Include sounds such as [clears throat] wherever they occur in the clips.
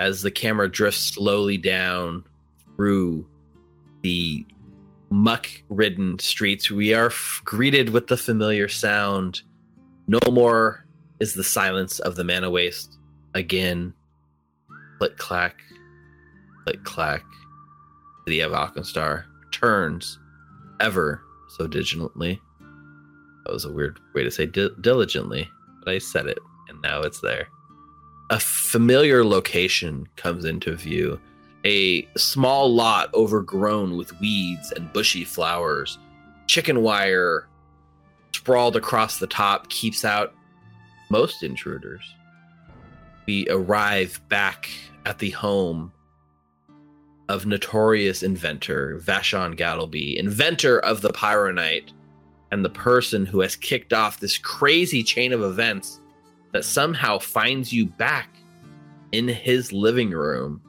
as the camera drifts slowly down through the muck ridden streets, we are f- greeted with the familiar sound. No more is the silence of the mana waste. Again, click clack, click clack. The of Alkenstar turns ever so diligently. That was a weird way to say di- diligently, but I said it, and now it's there. A familiar location comes into view a small lot overgrown with weeds and bushy flowers. Chicken wire sprawled across the top keeps out most intruders. We arrive back at the home of notorious inventor Vashon Gattleby, inventor of the Pyronite, and the person who has kicked off this crazy chain of events that somehow finds you back in his living room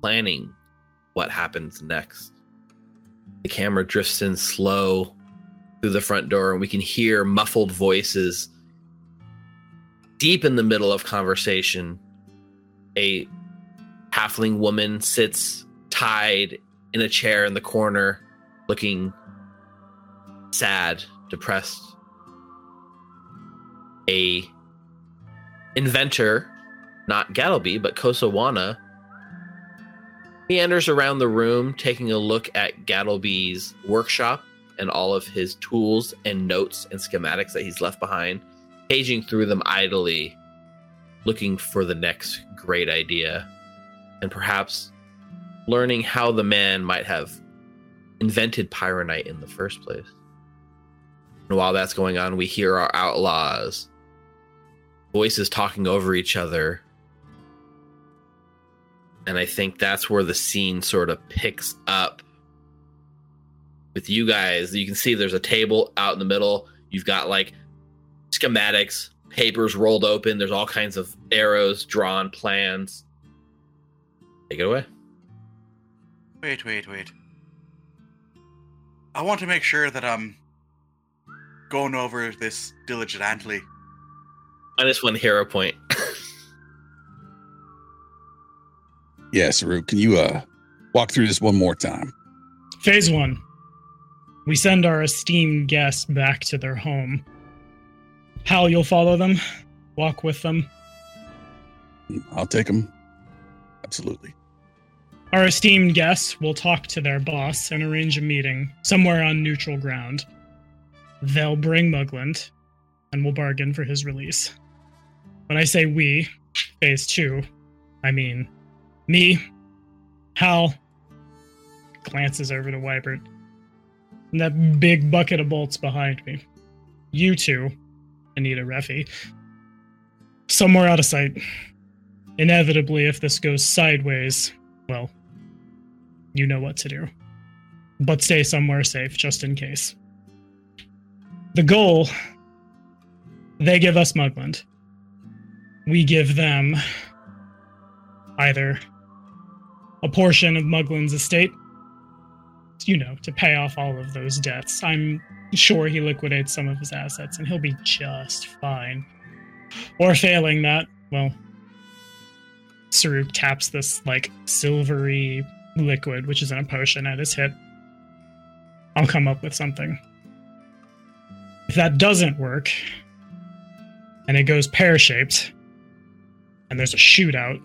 planning what happens next. The camera drifts in slow through the front door, and we can hear muffled voices deep in the middle of conversation. A halfling woman sits tied in a chair in the corner, looking sad, depressed. A inventor, not Gattleby, but Kosawana, meanders around the room, taking a look at Gattleby's workshop and all of his tools and notes and schematics that he's left behind, paging through them idly, looking for the next great idea, and perhaps learning how the man might have invented Pyronite in the first place. And while that's going on, we hear our outlaws, voices talking over each other, and I think that's where the scene sort of picks up with you guys. You can see there's a table out in the middle. You've got like schematics, papers rolled open. There's all kinds of arrows drawn, plans. Take it away. Wait, wait, wait. I want to make sure that I'm going over this diligently. Minus one hero point. [laughs] Yeah, Saru, can you uh walk through this one more time? Phase one. We send our esteemed guests back to their home. Hal, you'll follow them, walk with them. I'll take them. Absolutely. Our esteemed guests will talk to their boss and arrange a meeting somewhere on neutral ground. They'll bring Mugland, and we'll bargain for his release. When I say we, phase two, I mean me, Hal, glances over to Wybert, and that big bucket of bolts behind me. You two, Anita Reffy, somewhere out of sight. Inevitably, if this goes sideways, well, you know what to do. But stay somewhere safe just in case. The goal they give us Mugland. We give them either a portion of Mugland's estate, you know, to pay off all of those debts. I'm sure he liquidates some of his assets and he'll be just fine. Or failing that, well, Saruk taps this like silvery liquid, which is in a potion, at his hip. I'll come up with something. If that doesn't work, and it goes pear shaped, and there's a shootout,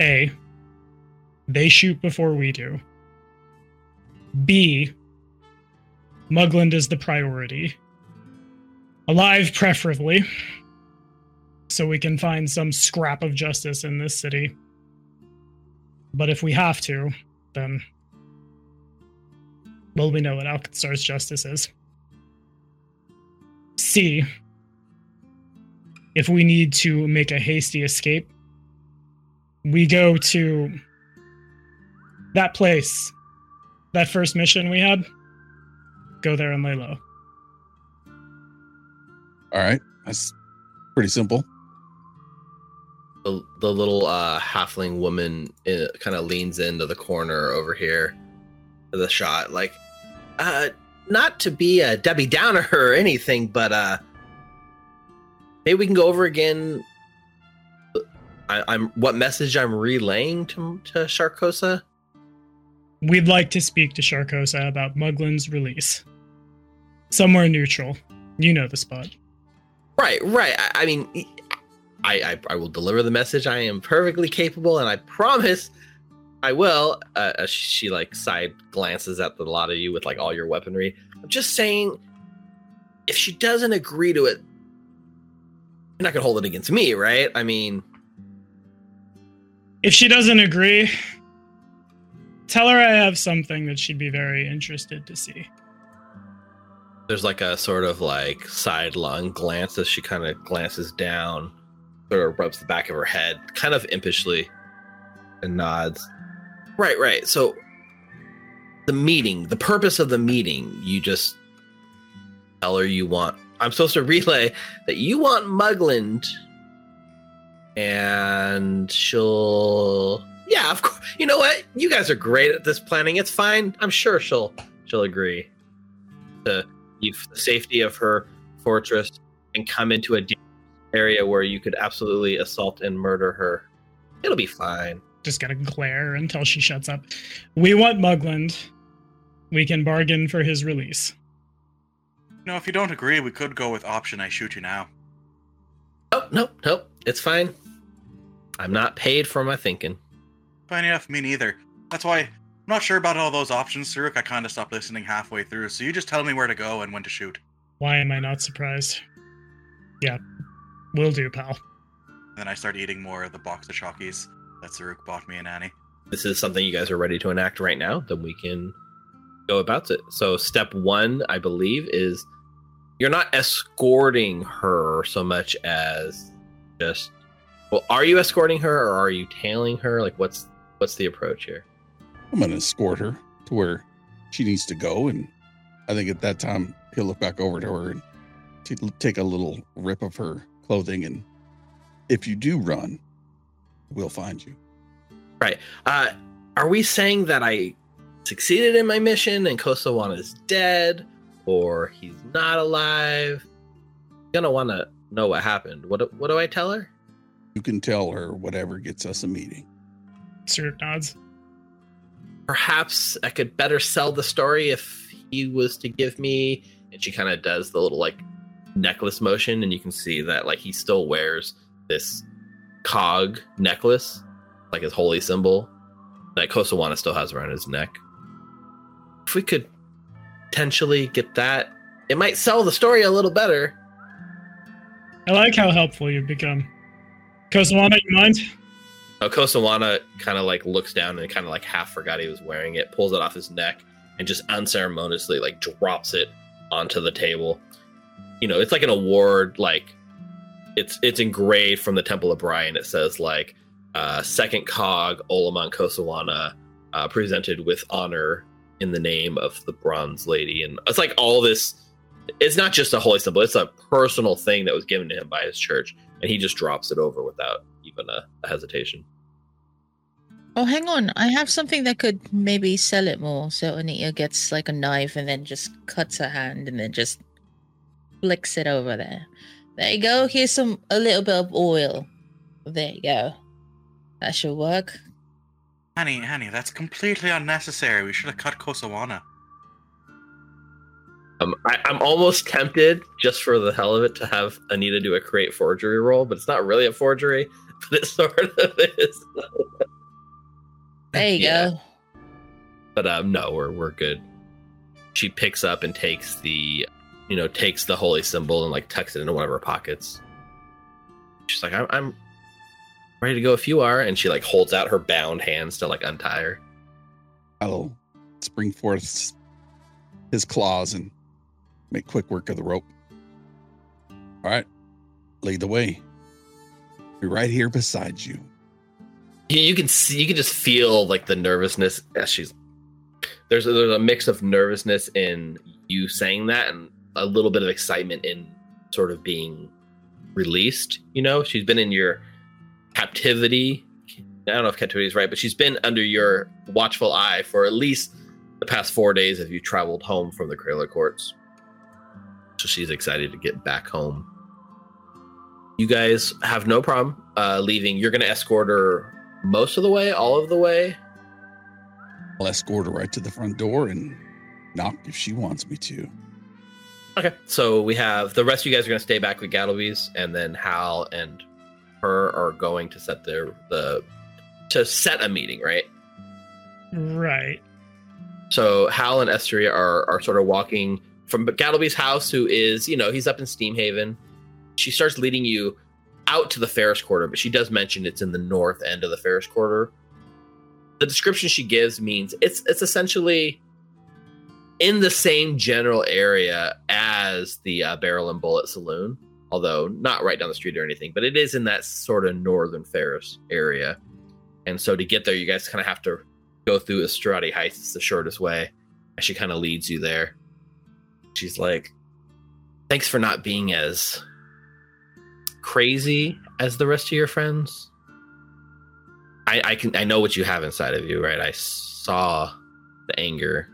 A, they shoot before we do. B, Mugland is the priority. Alive, preferably, so we can find some scrap of justice in this city. But if we have to, then. Well, we know what Alkenstar's justice is. C. If we need to make a hasty escape, we go to that place, that first mission we had. Go there and lay low. All right. That's pretty simple. The, the little uh, halfling woman uh, kind of leans into the corner over here of the shot, like, uh, not to be a Debbie Downer or anything, but uh, maybe we can go over again I, I'm what message I'm relaying to to Sharkosa? We'd like to speak to Sharkosa about Muglin's release. Somewhere neutral. You know the spot. Right, right. I, I mean, I, I I will deliver the message. I am perfectly capable, and I promise I will. Uh, uh, she like side glances at the lot of you with like all your weaponry. I'm just saying, if she doesn't agree to it, you're not gonna hold it against me, right? I mean, If she doesn't agree, tell her I have something that she'd be very interested to see. there's like a sort of like sidelong glance as she kind of glances down, sort of rubs the back of her head, kind of impishly, and nods. Right, right. So the meeting, the purpose of the meeting, you just tell her you want. I'm supposed to relay that you want Mugland, and she'll. Yeah, of course. You know what? You guys are great at this planning. It's fine. I'm sure she'll she'll agree to you the safety of her fortress and come into a area where you could absolutely assault and murder her. It'll be fine. Just gotta glare until she shuts up. We want Mugland. We can bargain for his release. You know, if you don't agree, we could go with option I shoot you now. Oh, nope, nope. It's fine. I'm not paid for my thinking. Fine enough, me neither. That's why I'm not sure about all those options, Saruk. I kind of stopped listening halfway through, so you just tell me where to go and when to shoot. Why am I not surprised? Yeah, will do, pal. And then I start eating more of the box of Chockies that Saruk bought me and Annie. This is something you guys are ready to enact right now, then we can go about it. So, step one, I believe, is you're not escorting her so much as just. Well, are you escorting her or are you tailing her? Like, what's what's the approach here? I'm going to escort her to where she needs to go. And I think at that time, he'll look back over to her and t- take a little rip of her clothing. And if you do run, we'll find you. Right. Uh, are we saying that I succeeded in my mission and Kosawan is dead or he's not alive? Gonna want to know what happened. What do- what do I tell her? You can tell her whatever gets us a meeting. Sir nods. Perhaps I could better sell the story if he was to give me. And she kind of does the little like necklace motion, and you can see that like he still wears this cog necklace, like his holy symbol that Kosawana still has around his neck. If we could potentially get that, it might sell the story a little better. I like how helpful you've become. Kosawana, you mind? Uh, Kosawana kind of like looks down and kind of like half forgot he was wearing it, pulls it off his neck, and just unceremoniously like drops it onto the table. You know, it's like an award, like it's it's engraved from the Temple of Brigh. It says like uh, second cog Olamon Kosawana uh, presented with honor in the name of the Bronze Lady, and it's like all this. It's not just a holy symbol; it's a personal thing that was given to him by his church, and he just drops it over without even a, a hesitation. Oh, hang on. I have something that could maybe sell it more. So Anita gets like a knife and then just cuts her hand and then just flicks it over there. There you go. Here's some a little bit of oil. There you go. That should work. Annie, honey, that's completely unnecessary. We should have cut Kosawana. Um, I, I'm almost tempted, just for the hell of it, to have Anita do a create forgery roll, but it's not really a forgery, [laughs] but it sort of [laughs] is. There you Yeah. go. But um, no, we're we're good. She picks up and takes the, you know, takes the holy symbol and like tucks it into one of her pockets. She's like, I'm, I'm ready to go if you are, and she like holds out her bound hands to like untie her. I'll spring forth his claws and make quick work of the rope. All right, lead the way. Be right here beside you. you, you can see you can just feel like the nervousness as she's there's a, there's a mix of nervousness in you saying that and a little bit of excitement in sort of being released you know she's been in your captivity i don't know if captivity is right but she's been under your watchful eye for at least the past four days as you traveled home from the Kraler courts so she's excited to get back home You guys have no problem uh, leaving. You're going to escort her most of the way, all of the way. I'll escort her right to the front door and knock if she wants me to. Okay. So we have the rest of you guys are going to stay back with Gattleby's, and then Hal and her are going to set their the to set a meeting, right? Right. So Hal and Esteria are are sort of walking from Gattleby's house, who is you know he's up in Steamhaven. She starts leading you out to the Ferris Quarter, but she does mention it's in the north end of the Ferris Quarter. The description she gives means it's it's essentially in the same general area as the uh, Barrel and Bullet Saloon, although not right down the street or anything. But it is in that sort of northern Ferris area, and so to get there, you guys kind of have to go through Estradi Heights. It's the shortest way. And she kind of leads you there. She's like, "Thanks for not being as crazy as the rest of your friends. I, I can I know what you have inside of you, right? I saw the anger.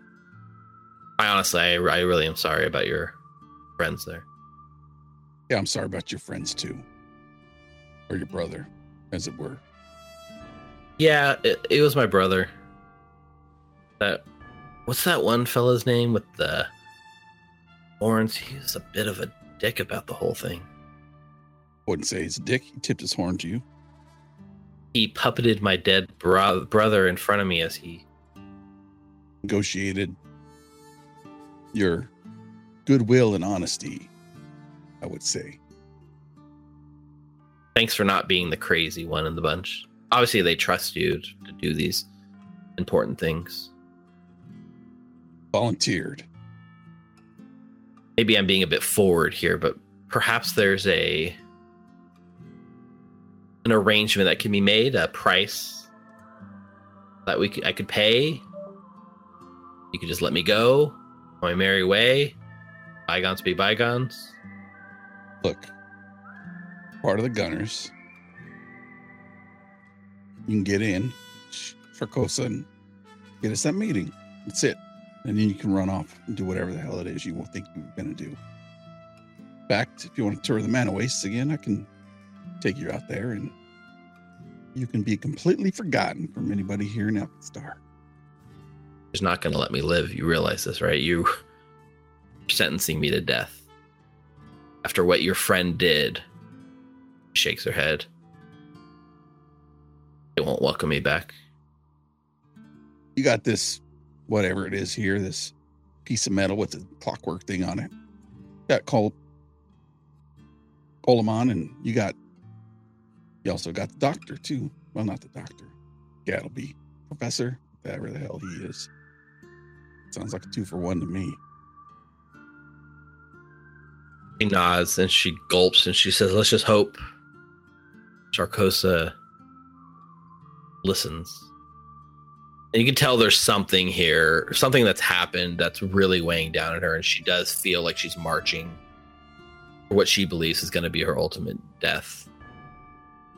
I honestly, I, I really am sorry about your friends there. Yeah, I'm sorry about your friends too, or your brother, as it were. Yeah, it, it was my brother. That what's that one fella's name with the horns? He was a bit of a dick about the whole thing. Wouldn't say he's a dick. He tipped his horn to you. He puppeted my dead bro- brother in front of me as he Negotiated your goodwill and honesty, I would say. thanks for not being the crazy one in the bunch. Obviously, they trust you to do these important things. Volunteered. Maybe I'm being a bit forward here, but perhaps there's a an arrangement that can be made, a price that we could, I could pay. You could just let me go on my merry way. Bygones be bygones. Look, part of the gunners. You can get in, sh- Sarkosa, and get us that meeting. That's it. And then you can run off and do whatever the hell it is you think you're going to do. In fact, if you want to tour the Mana Wastes again, I can take you out there and you can be completely forgotten from anybody here in Alkenstar. He's not going to let me live. You realize this, right? You sentencing me to death after what your friend did. Shakes her head. They won't welcome me back. You got this, whatever it is here, this piece of metal with the clockwork thing on it. Got Col Coleman, and you got you also got the doctor too. Well, not the doctor. Yeah, it'll be professor, whatever the hell he is. Sounds like a two for one to me. She nods and she gulps and she says, Let's just hope Sarkosa listens. And you can tell there's something here, something that's happened that's really weighing down on her, and she does feel like she's marching for what she believes is going to be her ultimate death.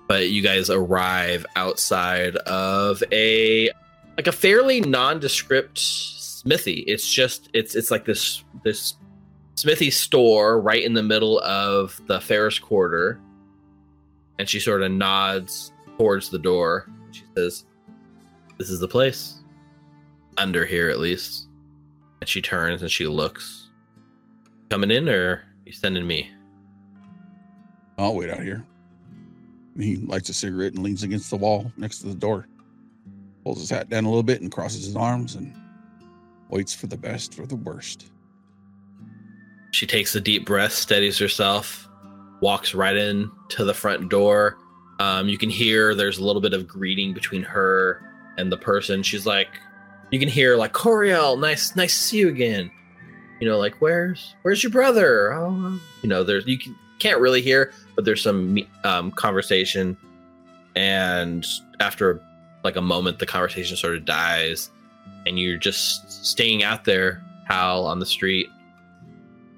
But you guys arrive outside of a like a fairly nondescript smithy. It's just it's it's like this this smithy store right in the middle of the Ferris Quarter, and she sort of nods towards the door. She says, "This is the place, under here at least." And she turns and she looks. Coming in, or you sending me? I'll wait out here. He lights a cigarette and leans against the wall next to the door. Pulls his hat down a little bit and crosses his arms and waits for the best or the worst. She takes a deep breath, steadies herself, walks right in to the front door. Um, you can hear there's a little bit of greeting between her and the person. She's like, you can hear like Coriel, nice, nice to see you again. You know, like where's where's your brother? Oh, you know, there's you can, can't really hear, but there's some um, conversation. And after like a moment, the conversation sort of dies, and you're just staying out there, Hal, on the street.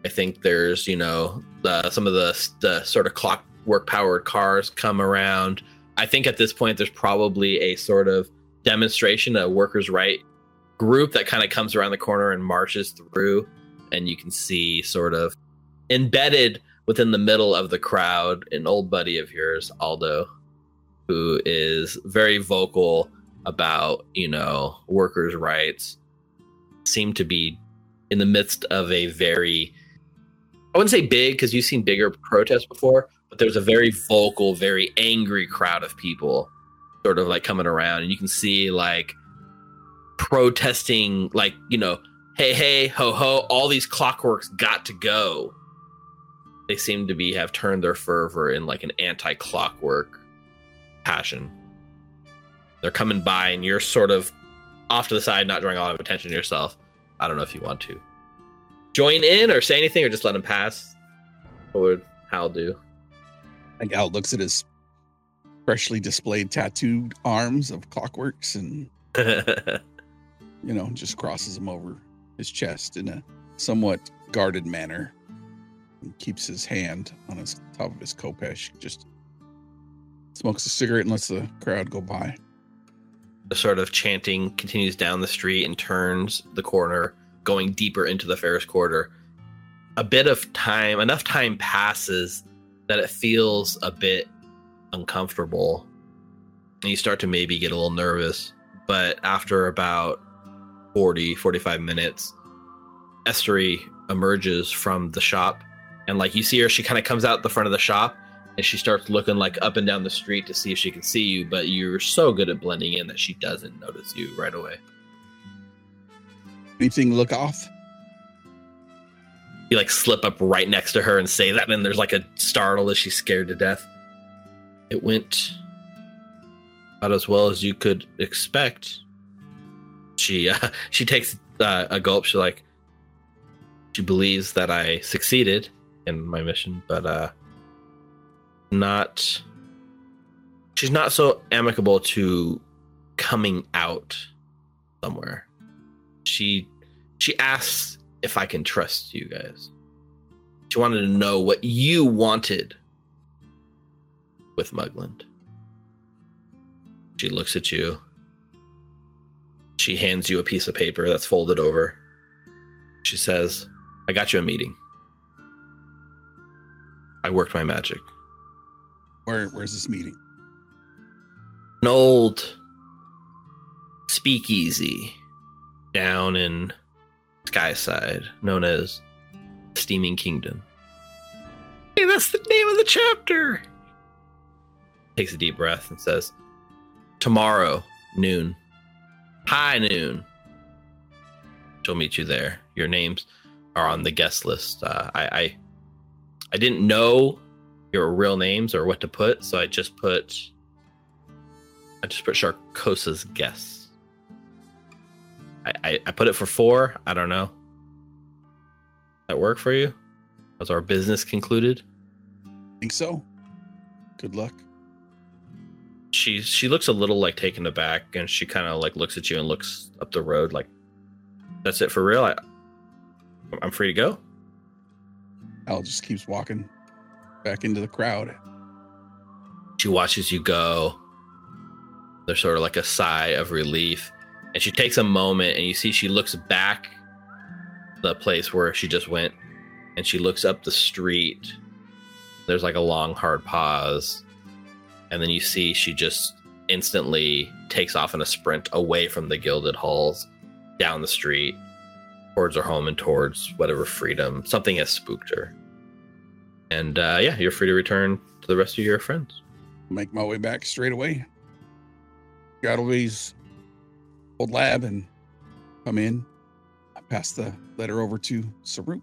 I think there's, you know, the, some of the, the sort of clockwork powered cars come around. I think at this point, there's probably a sort of demonstration, a workers' right group that kind of comes around the corner and marches through. And you can see sort of embedded within the middle of the crowd, an old buddy of yours, Aldo, who is very vocal about, you know, workers' rights, seem to be in the midst of a very I wouldn't say big because you've seen bigger protests before, but there's a very vocal, very angry crowd of people sort of like coming around and you can see like protesting like, you know, hey hey ho ho, all these clockworks got to go. They seem to be have turned their fervor in like an anti-clockwork passion. They're coming by and you're sort of off to the side, not drawing a lot of attention to yourself. I don't know if you want to join in or say anything or just let him pass. What would Hal do? And Al looks at his freshly displayed tattooed arms of clockworks and, [laughs] you know, just crosses them over his chest in a somewhat guarded manner and keeps his hand on his top of his khopesh. Just smokes a cigarette and lets the crowd go by. the sort of chanting continues down the street and turns the corner, going deeper into the Ferris quarter. A bit of time, enough time passes that it feels a bit uncomfortable. And you start to maybe get a little nervous. But after about 40, 45 minutes, Estery emerges from the shop. And like you see her, she kind of comes out the front of the shop and she starts looking like up and down the street to see if she can see you, but you're so good at blending in that she doesn't notice you right away. Anything look off? You like slip up right next to her and say that, and there's like a startle as she's scared to death. It went about as well as you could expect. She [laughs] uh, she takes uh, a gulp. She like she believes that I succeeded in my mission, but uh, not. She's not so amicable to coming out somewhere. She she asks if I can trust you guys. She wanted to know what you wanted with Mugland. She looks at you. She hands you a piece of paper that's folded over. She says, I got you a meeting. I worked my magic. Where where's this meeting? An old speakeasy down in Skyside, known as Steaming Kingdom. Hey, that's the name of the chapter. Takes a deep breath and says, Tomorrow, noon. High noon. She'll meet you there. Your names are on the guest list. Uh, I, I I didn't know your real names or what to put, so I just put I just put Sharkosa's guess. I, I, I put it for four. I don't know. That work for you? Was our business concluded? I Think so? Good luck. She she looks a little like taken aback, and she kind of like looks at you and looks up the road. Like, that's it for real. I I'm free to go. Al just keeps walking back into the crowd. She watches you go. There's sort of like a sigh of relief. And she takes a moment and you see she looks back the place where she just went and she looks up the street. There's like a long, hard pause. And then you see she just instantly takes off in a sprint away from the gilded halls, down the street, towards her home and towards whatever freedom. Something has spooked her. And uh, yeah, you're free to return to the rest of your friends. Make my way back straight away. Gattleby's old lab and come in. I pass the letter over to Saruk.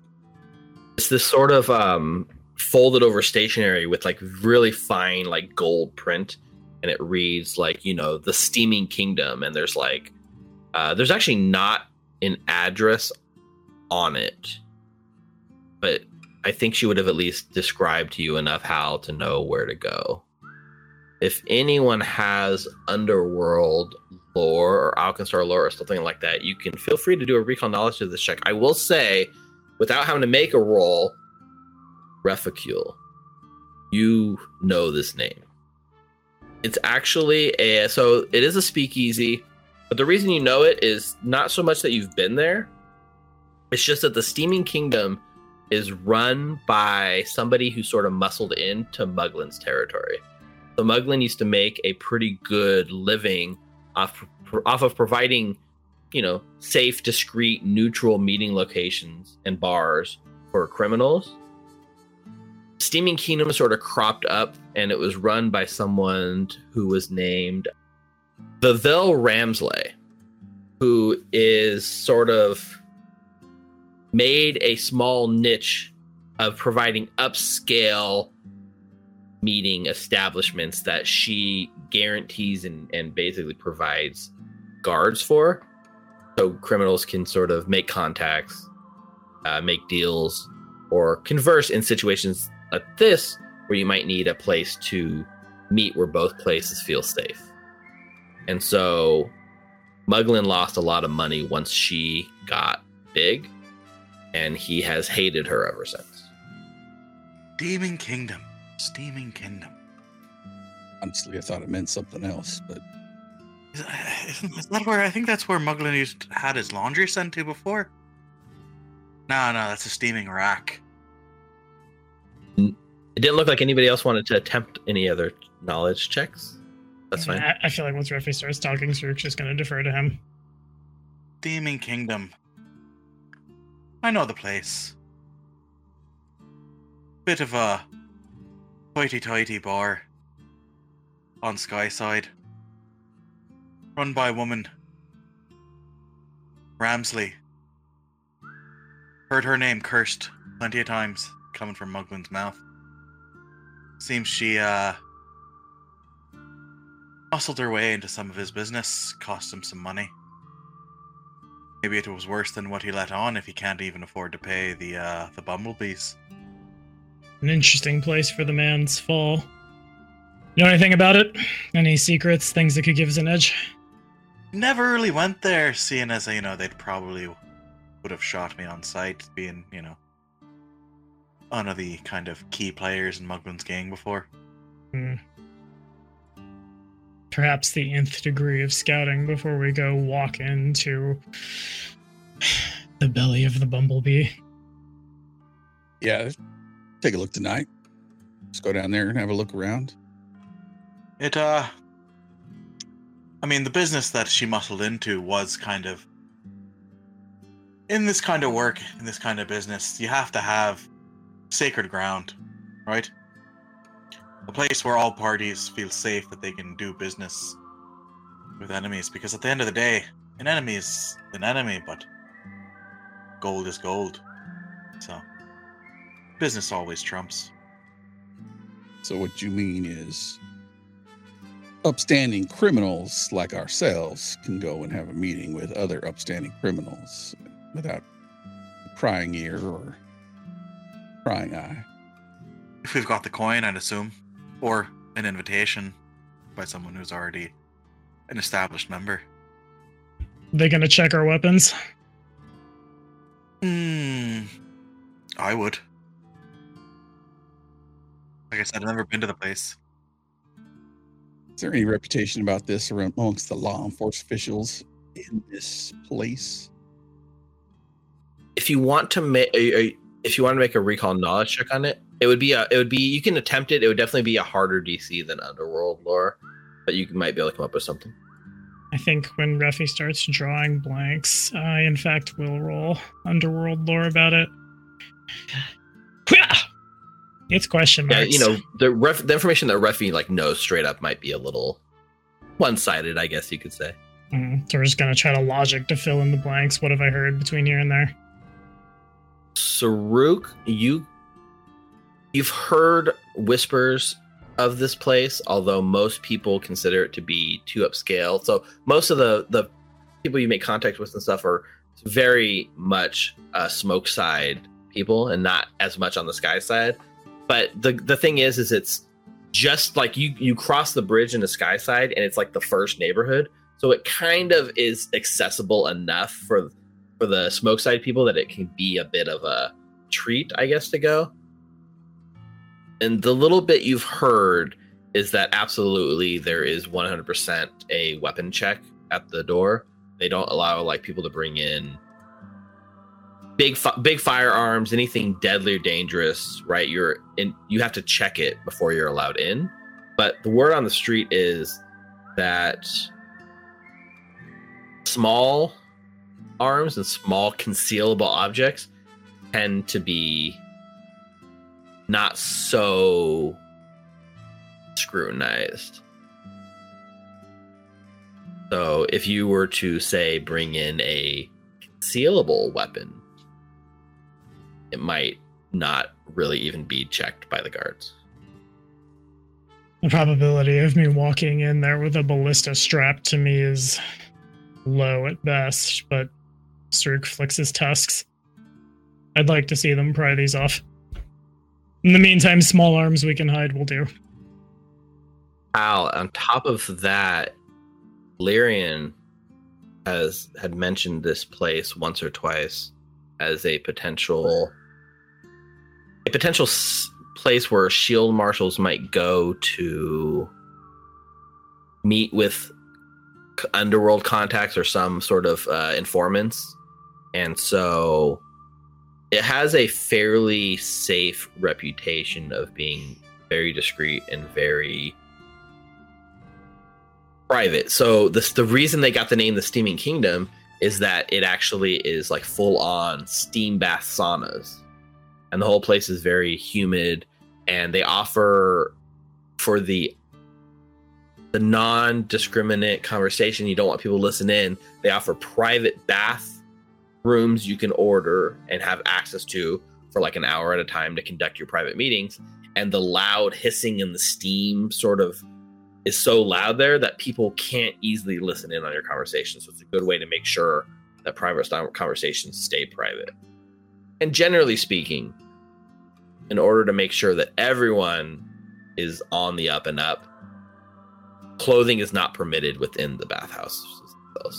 it's this sort of um folded over stationery with like really fine like gold print and it reads like you know the steaming kingdom and there's like uh there's actually not an address on it but i think she would have at least described to you enough how to know where to go if anyone has underworld lore or alkenstar lore or something like that you can feel free to do a recall knowledge to this check i will say without having to make a roll, Refacule, you know this name. It's actually a so it is a speakeasy, but the reason you know it is not so much that you've been there. It's just that the Steaming Kingdom is run by somebody who sort of muscled into Muglin's territory. So Muglin used to make a pretty good living off off of providing, you know, safe, discreet, neutral meeting locations and bars for criminals. Steaming Kingdom sort of cropped up, and it was run by someone who was named Vivell Ramsley, who is sort of made a small niche of providing upscale meeting establishments that she guarantees and, and basically provides guards for. So criminals can sort of make contacts, uh, make deals, or converse in situations like this where you might need a place to meet where both places feel safe. And so Muglin lost a lot of money once she got big, and he has hated her ever since. Steaming Kingdom. Steaming Kingdom. Honestly, I thought it meant something else, but [sighs] Is, isn't, that where I think that's where Muglin used had his laundry sent to before? No, no, that's a steaming rack. Mm. It didn't look like anybody else wanted to attempt any other knowledge checks. That's fine. I, I feel like once Refi starts talking, Saruk's just going to defer to him. Steaming Kingdom. I know the place. Bit of a hoity-toity bar on Skyside. Run by a woman. Ramsley. Heard her name cursed plenty of times coming from Muglin's mouth. Seems she, uh, hustled her way into some of his business, cost him some money. Maybe it was worse than what he let on if he can't even afford to pay the, uh, the bumblebees. An interesting place for the man's fall. You know anything about it? Any secrets, things that could give us an edge? Never really went there, seeing as, you know, they'd probably would have shot me on sight, being, you know, one of the kind of key players in Muglin's gang before. Hmm. Perhaps the nth degree of scouting before we go walk into the belly of the bumblebee. yeah, take a look tonight. Let's go down there and have a look around. It, uh, I mean, the business that she muscled into was kind of. In this kind of work, in this kind of business, you have to have sacred ground, right? A place where all parties feel safe that they can do business with enemies. Because at the end of the day, an enemy is an enemy, but gold is gold. So, business always trumps. So what you mean is upstanding criminals like ourselves can go and have a meeting with other upstanding criminals without prying ear or prying eye. If we've got the coin, I'd assume, or an invitation by someone who's already an established member. They gonna check our weapons? Hmm. I would. Like I said, I've never been to the place. Is there any reputation about this amongst the law enforcement officials in this place? If you want to make, if you want to make a recall knowledge check on it, it would be a, it would be you can attempt it. It would definitely be a harder DC than Underworld lore, but you might be able to come up with something. I think when Refi starts drawing blanks, I in fact will roll underworld lore about it. It's question Yeah, you know the ref, the information that Refi like knows straight up might be a little one sided, I guess you could say. Mm, so we're just gonna try to logic to fill in the blanks. What have I heard between here and there? Saruk, you you've heard whispers of this place, although most people consider it to be too upscale. So most of the the people you make contact with and stuff are very much uh, smoke side people and not as much on the sky side. But the the thing is, is it's just like you you cross the bridge into sky side and it's like the first neighborhood, so it kind of is accessible enough for for the smoke side people that it can be a bit of a treat, I guess, to go. And the little bit you've heard is that absolutely there is 100% a weapon check at the door. They don't allow like people to bring in big fi- big firearms, anything deadly or dangerous, right? You're in. You have to check it before you're allowed in. But the word on the street is that small arms and small concealable objects tend to be not so scrutinized. So if you were to say bring in a concealable weapon, it might not really even be checked by the guards. The probability of me walking in there with a ballista strapped to me is low at best, but Sturk flicks his tusks. I'd like to see them pry these off. In the meantime, small arms we can hide will do. Al, on top of that, Lyrian has had mentioned this place once or twice as a potential a potential s- place where shield marshals might go to meet with underworld contacts or some sort of uh, informants and so it has a fairly safe reputation of being very discreet and very private. So the the reason they got the name the Steaming Kingdom is that it actually is like full on steam bath saunas, and the whole place is very humid. And they offer for the the non discriminate conversation you don't want people to listen in. They offer private bath rooms you can order and have access to for like an hour at a time to conduct your private meetings. And the loud hissing and the steam sort of is so loud there that people can't easily listen in on your conversation. So it's a good way to make sure that private conversations stay private. And generally speaking, in order to make sure that everyone is on the up and up, clothing is not permitted within the bathhouse. So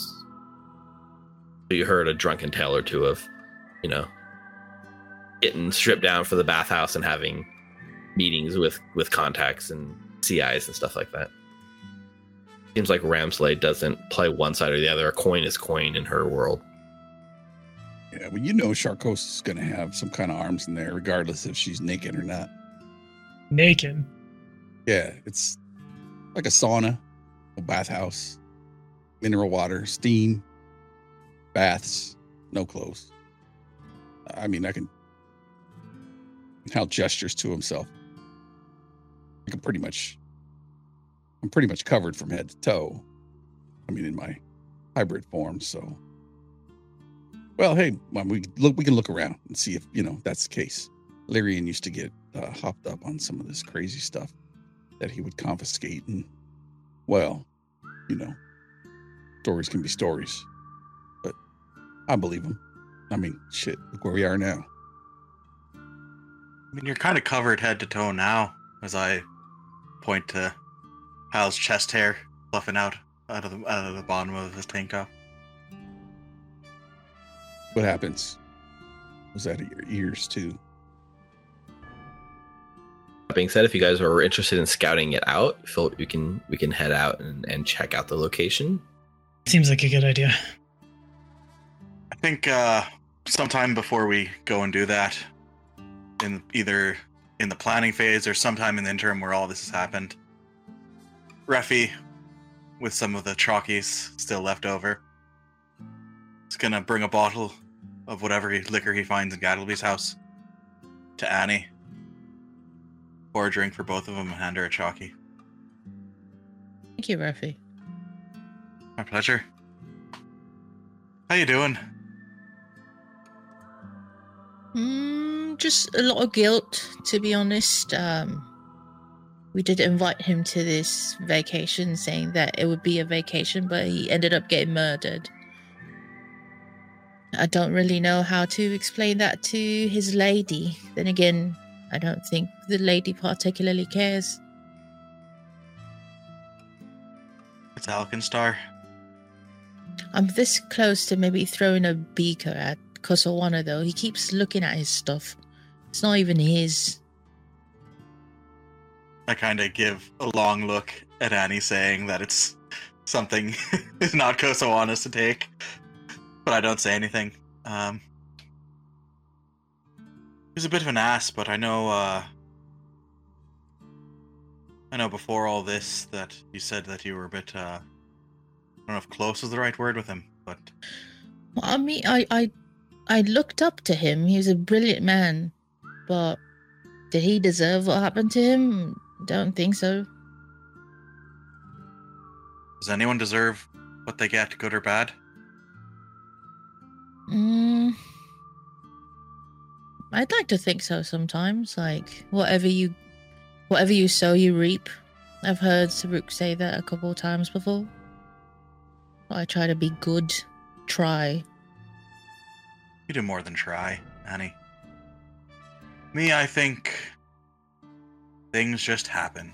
you heard a drunken tale or two of, you know, getting stripped down for the bathhouse and having meetings with with contacts and CIs and stuff like that. Seems like Ramsley doesn't play one side or the other. A coin is coin in her world. Yeah, well, you know, Sharkos is going to have some kind of arms in there, regardless if she's naked or not. Naked. Yeah, it's like a sauna, a bathhouse, mineral water, steam, baths, no clothes. I mean, I can. Hal gestures to himself. I can pretty much. I'm pretty much covered from head to toe. I mean, in my hybrid form, so. Well, hey, well, we look. We can look around and see if you know that's the case. Lyrian used to get uh, hopped up on some of this crazy stuff that he would confiscate, and well, you know, stories can be stories, but I believe him. I mean, shit, look where we are now. I mean, you're kind of covered head to toe now, as I point to Hal's chest hair fluffing out out of the out of the bottom of his tank top. What happens? Was that at your ears too? That being said, if you guys are interested in scouting it out, feel we can we can head out and, and check out the location. Seems like a good idea. I think uh, sometime before we go and do that, in either in the planning phase or sometime in the interim where all this has happened, Refi, with some of the chalkies still left over, is gonna bring a bottle of whatever liquor he finds in Gattleby's house to Annie. Pour a drink for both of them and hand her a chalky. Thank you, Ruffy. My pleasure. How you doing? Mm, just a lot of guilt, to be honest. Um, we did invite him to this vacation, saying that it would be a vacation, but he ended up getting murdered. I don't really know how to explain that to his lady. Then again, I don't think the lady particularly cares. It's Alkenstar. I'm this close to maybe throwing a beaker at Kosawana, though. He keeps looking at his stuff. It's not even his. I kind of give a long look at Annie, saying that it's something [laughs] is not Kosawana's to take, but I don't say anything. Um, He's a bit of an ass, but I know. uh I know before all this that you said that you were a bit. uh I don't know if close is the right word with him, but Well, I mean, I, I, I looked up to him. He was a brilliant man, but did he deserve what happened to him? Don't think so. does anyone deserve what they get, good or bad? Mm, I'd like to think so. Sometimes, like whatever you, whatever you sow, you reap. I've heard Saruk say that a couple of times before. I try to be good. Try. You do more than try, Annie. Me, I think things just happen.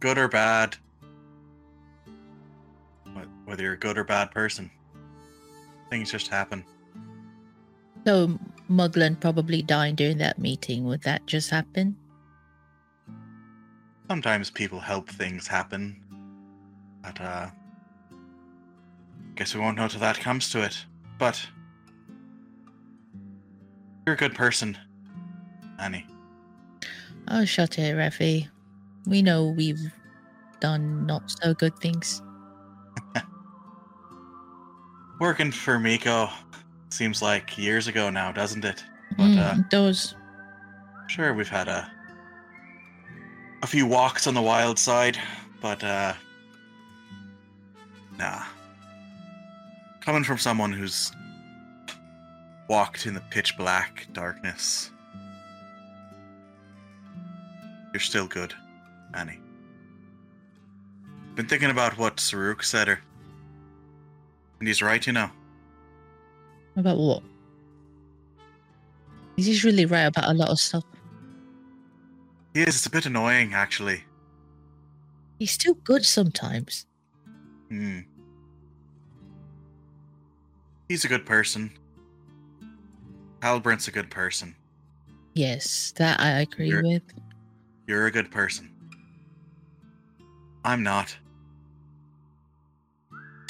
Good or bad. Whether you're a good or bad person. Things just happen. So Mugland probably died during that meeting. Would that just happen? Sometimes people help things happen. But, uh. Guess we won't know till that comes to it. But. You're a good person, Annie. Oh, shut it, Rafi. We know we've done not so good things. Working for Miko seems like years ago now, doesn't it? But, Mm, uh, it does. Sure, we've had a a few walks on the wild side, but uh nah. Coming from someone who's walked in the pitch black darkness. You're still good, Annie. Been thinking about what Saruk said her. And he's right, you know. About what? He's really right about a lot of stuff. He is, it's a bit annoying actually. He's still good sometimes. Hmm. He's a good person. Halbrant's a good person. Yes, that I agree You're- with. You're a good person. I'm not.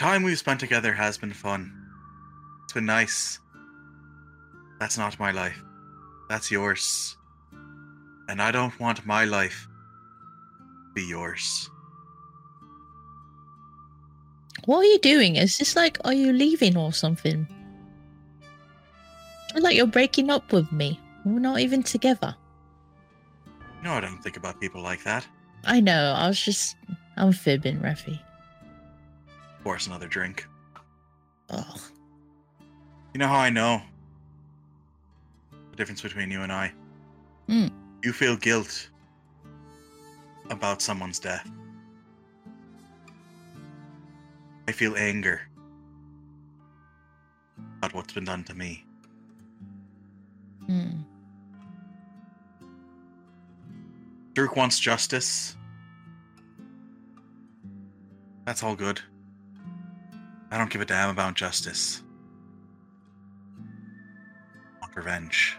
Time we've spent together has been fun. It's been nice. That's not my life. That's yours. And I don't want my life to be yours. What are you doing? Is this like, are you leaving or something? I like you're breaking up with me. We're not even together. No, I don't think about people like that. I know. I was just, I'm fibbing, Rafi. Force another drink. Oh, You know how I know the difference between you and I? Hmm. You feel guilt about someone's death. I feel anger about what's been done to me. hmm. Dirk wants justice. That's all good. I don't give a damn about justice. I want revenge.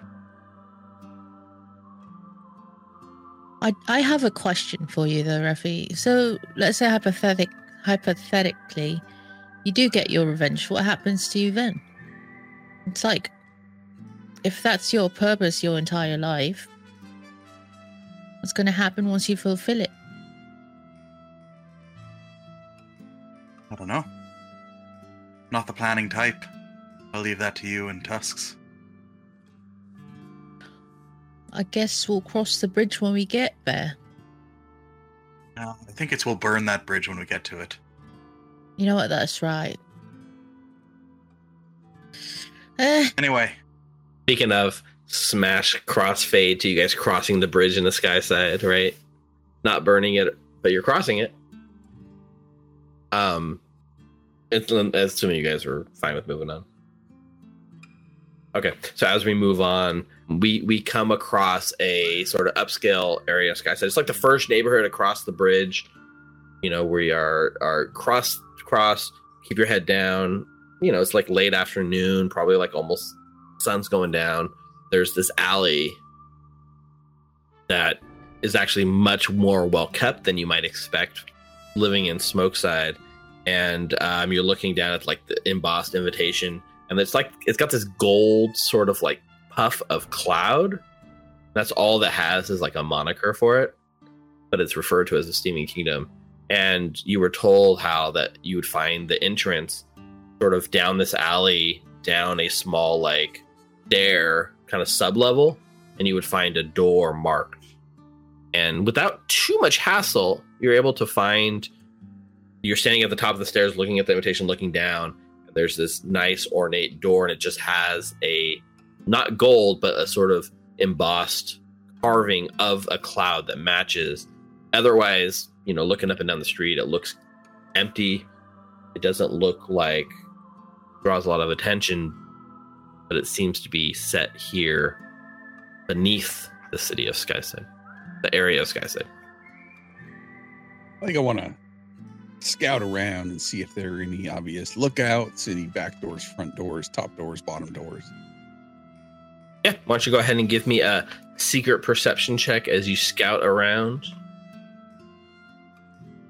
I, I have a question for you though, Rafi. So let's say hypothetic, hypothetically, you do get your revenge. What happens to you then? It's like, if that's your purpose your entire life, what's going to happen once you fulfill it? I don't know. Not the planning type. I'll leave that to you and Tusks. I guess we'll cross the bridge when we get there. No, I think it's we'll burn that bridge when we get to it. You know what? That's right. Eh, Anyway, Speaking of smash crossfade to you guys crossing the bridge in the sky side, right? Not burning it, but you're crossing it. Um, Um, it's assuming you guys were fine with moving on. Okay, so as we move on, we we come across a sort of upscale area of said It's like the first neighborhood across the bridge. You know, we are are cross cross. Keep your head down. You know, it's like late afternoon, probably like almost sun's going down. There's this alley that is actually much more well kept than you might expect living in Smokeside. And um, you're looking down at like the embossed invitation, and it's like it's got this gold sort of like puff of cloud. That's all that has is like a moniker for it, but it's referred to as the Steaming Kingdom. And you were told how that you would find the entrance sort of down this alley, down a small like stair kind of sub level, and you would find a door marked. And without too much hassle, you're able to find you're standing at the top of the stairs looking at the invitation, looking down. There's this nice ornate door, and it just has a not gold, but a sort of embossed carving of a cloud that matches. Otherwise, you know, looking up and down the street, it looks empty. It doesn't look like draws a lot of attention, but it seems to be set here beneath the city of Skyside, the area of Skyside. I think I want to scout around and see if there are any obvious lookouts, any back doors, front doors, top doors, bottom doors. Yeah, why don't you go ahead and give me a secret perception check as you scout around?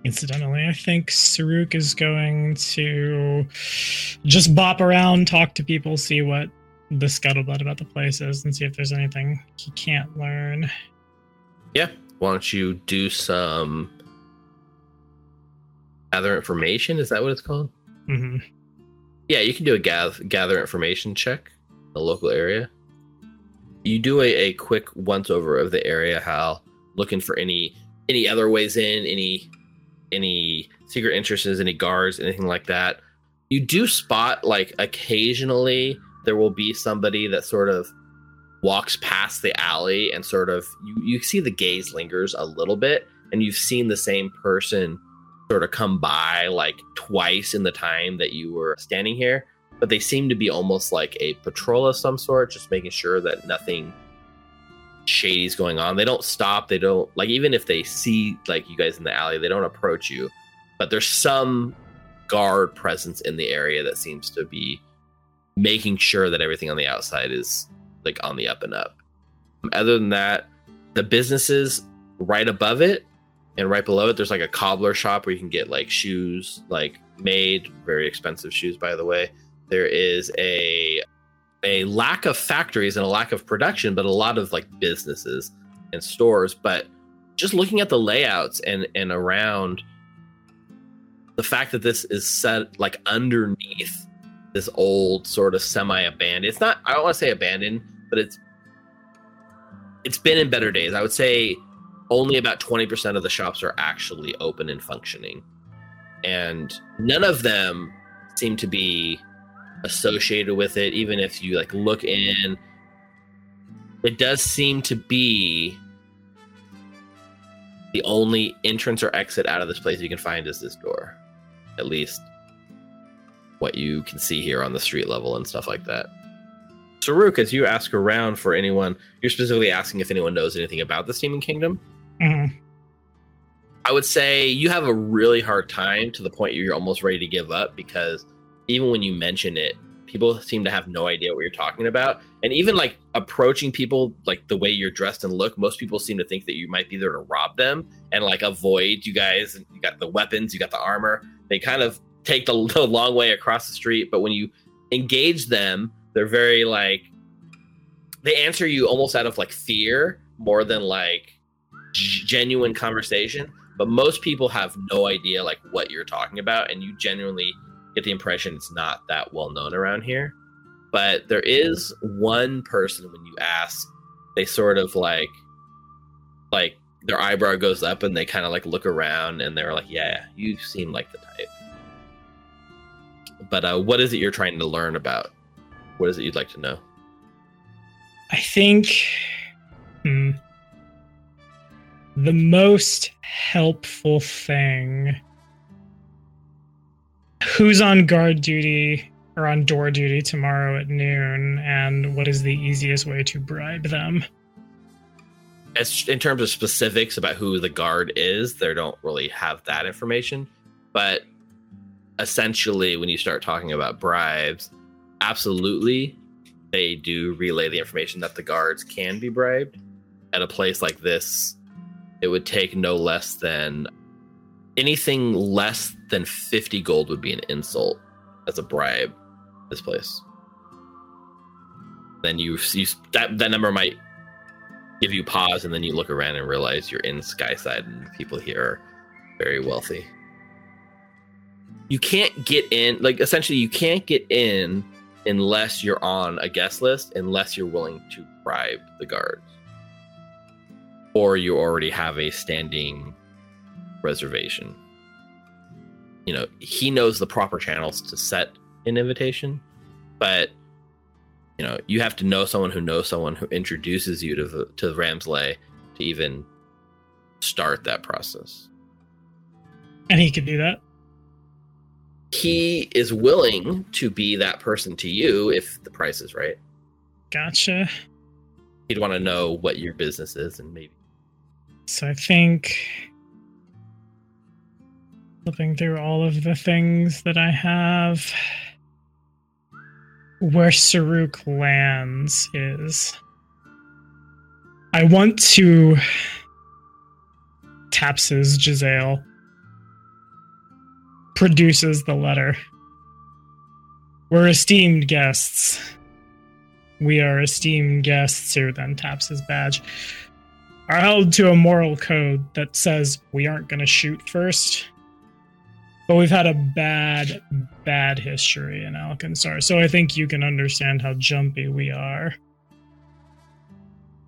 Incidentally, I think Saruk is going to just bop around, talk to people, see what the scuttlebutt about the place is, and see if there's anything he can't learn. Yeah, why don't you do some gather information? Is that what it's called? hmm Yeah, you can do a gather gather information check in the local area. You do a, a quick once over of the area, Hal, looking for any any other ways in, any any secret entrances, any guards, anything like that. You do spot like occasionally there will be somebody that sort of walks past the alley and sort of you, you see the gaze lingers a little bit and you've seen the same person sort of come by like twice in the time that you were standing here but they seem to be almost like a patrol of some sort just making sure that nothing shady's going on. They don't stop they don't like even if they see like you guys in the alley they don't approach you but there's some guard presence in the area that seems to be making sure that everything on the outside is like on the up and up. Other than that the businesses right above it and right below it there's like a cobbler shop where you can get like shoes like made very expensive shoes by the way. There is a a lack of factories and a lack of production but a lot of like businesses and stores. But just looking at the layouts and and around the fact that this is set like underneath this old sort of semi abandoned it's not i don't want to say abandoned but it's it's been in better days. I would say only about 20% of the shops are actually open and functioning. And none of them seem to be associated with it, even if you like look in. It does seem to be the only entrance or exit out of this place you can find is this door. At least what you can see here on the street level and stuff like that. Saruk, as you ask around for anyone, you're specifically asking if anyone knows anything about the Steaming Kingdom. Hmm I would say you have a really hard time to the point you're almost ready to give up because even when you mention it, people seem to have no idea what you're talking about. And even like approaching people like the way you're dressed and look, most people seem to think that you might be there to rob them and like avoid you guys. You got the weapons, you got the armor. They kind of take the, [laughs] the long way across the street, but when you engage them, they're very like they answer you almost out of like fear more than like genuine conversation but most people have no idea like what you're talking about and you genuinely get the impression it's not that well known around here. But there is one person when you ask they sort of like like their eyebrow goes up and they kind of like look around and they're like yeah you seem like the type. But uh what is it you're trying to learn about? What is it you'd like to know? I think hmm, the most helpful thing. Who's on guard duty or on door duty tomorrow at noon, and what is the easiest way to bribe them? as in terms of specifics about who the guard is, they don't really have that information. But essentially, when you start talking about bribes, absolutely, they do relay the information that the guards can be bribed. At a place like this, it would take no less than anything less than 50 gold would be an insult as a bribe. This place. Then you, you that that number might give you pause, and then you look around and realize you're in Skyside, and people here are very wealthy. You can't get in, like essentially, you can't get in unless you're on a guest list, unless you're willing to bribe the guards, or you already have a standing reservation. You know, he knows the proper channels to set an invitation, but you know, you have to know someone who knows someone who introduces you to the, to Ramsley to even start that process. And he could do that. He is willing to be that person to you if the price is right. Gotcha. He'd want to know what your business is and maybe. So I think flipping through all of the things that I have where Saruk lands is I want to taps his Giselle produces the letter. We're esteemed guests. We are esteemed guests who then taps his badge. Are held to a moral code that says we aren't going to shoot first. But we've had a bad, bad history in Alkenstar, so I think you can understand how jumpy we are.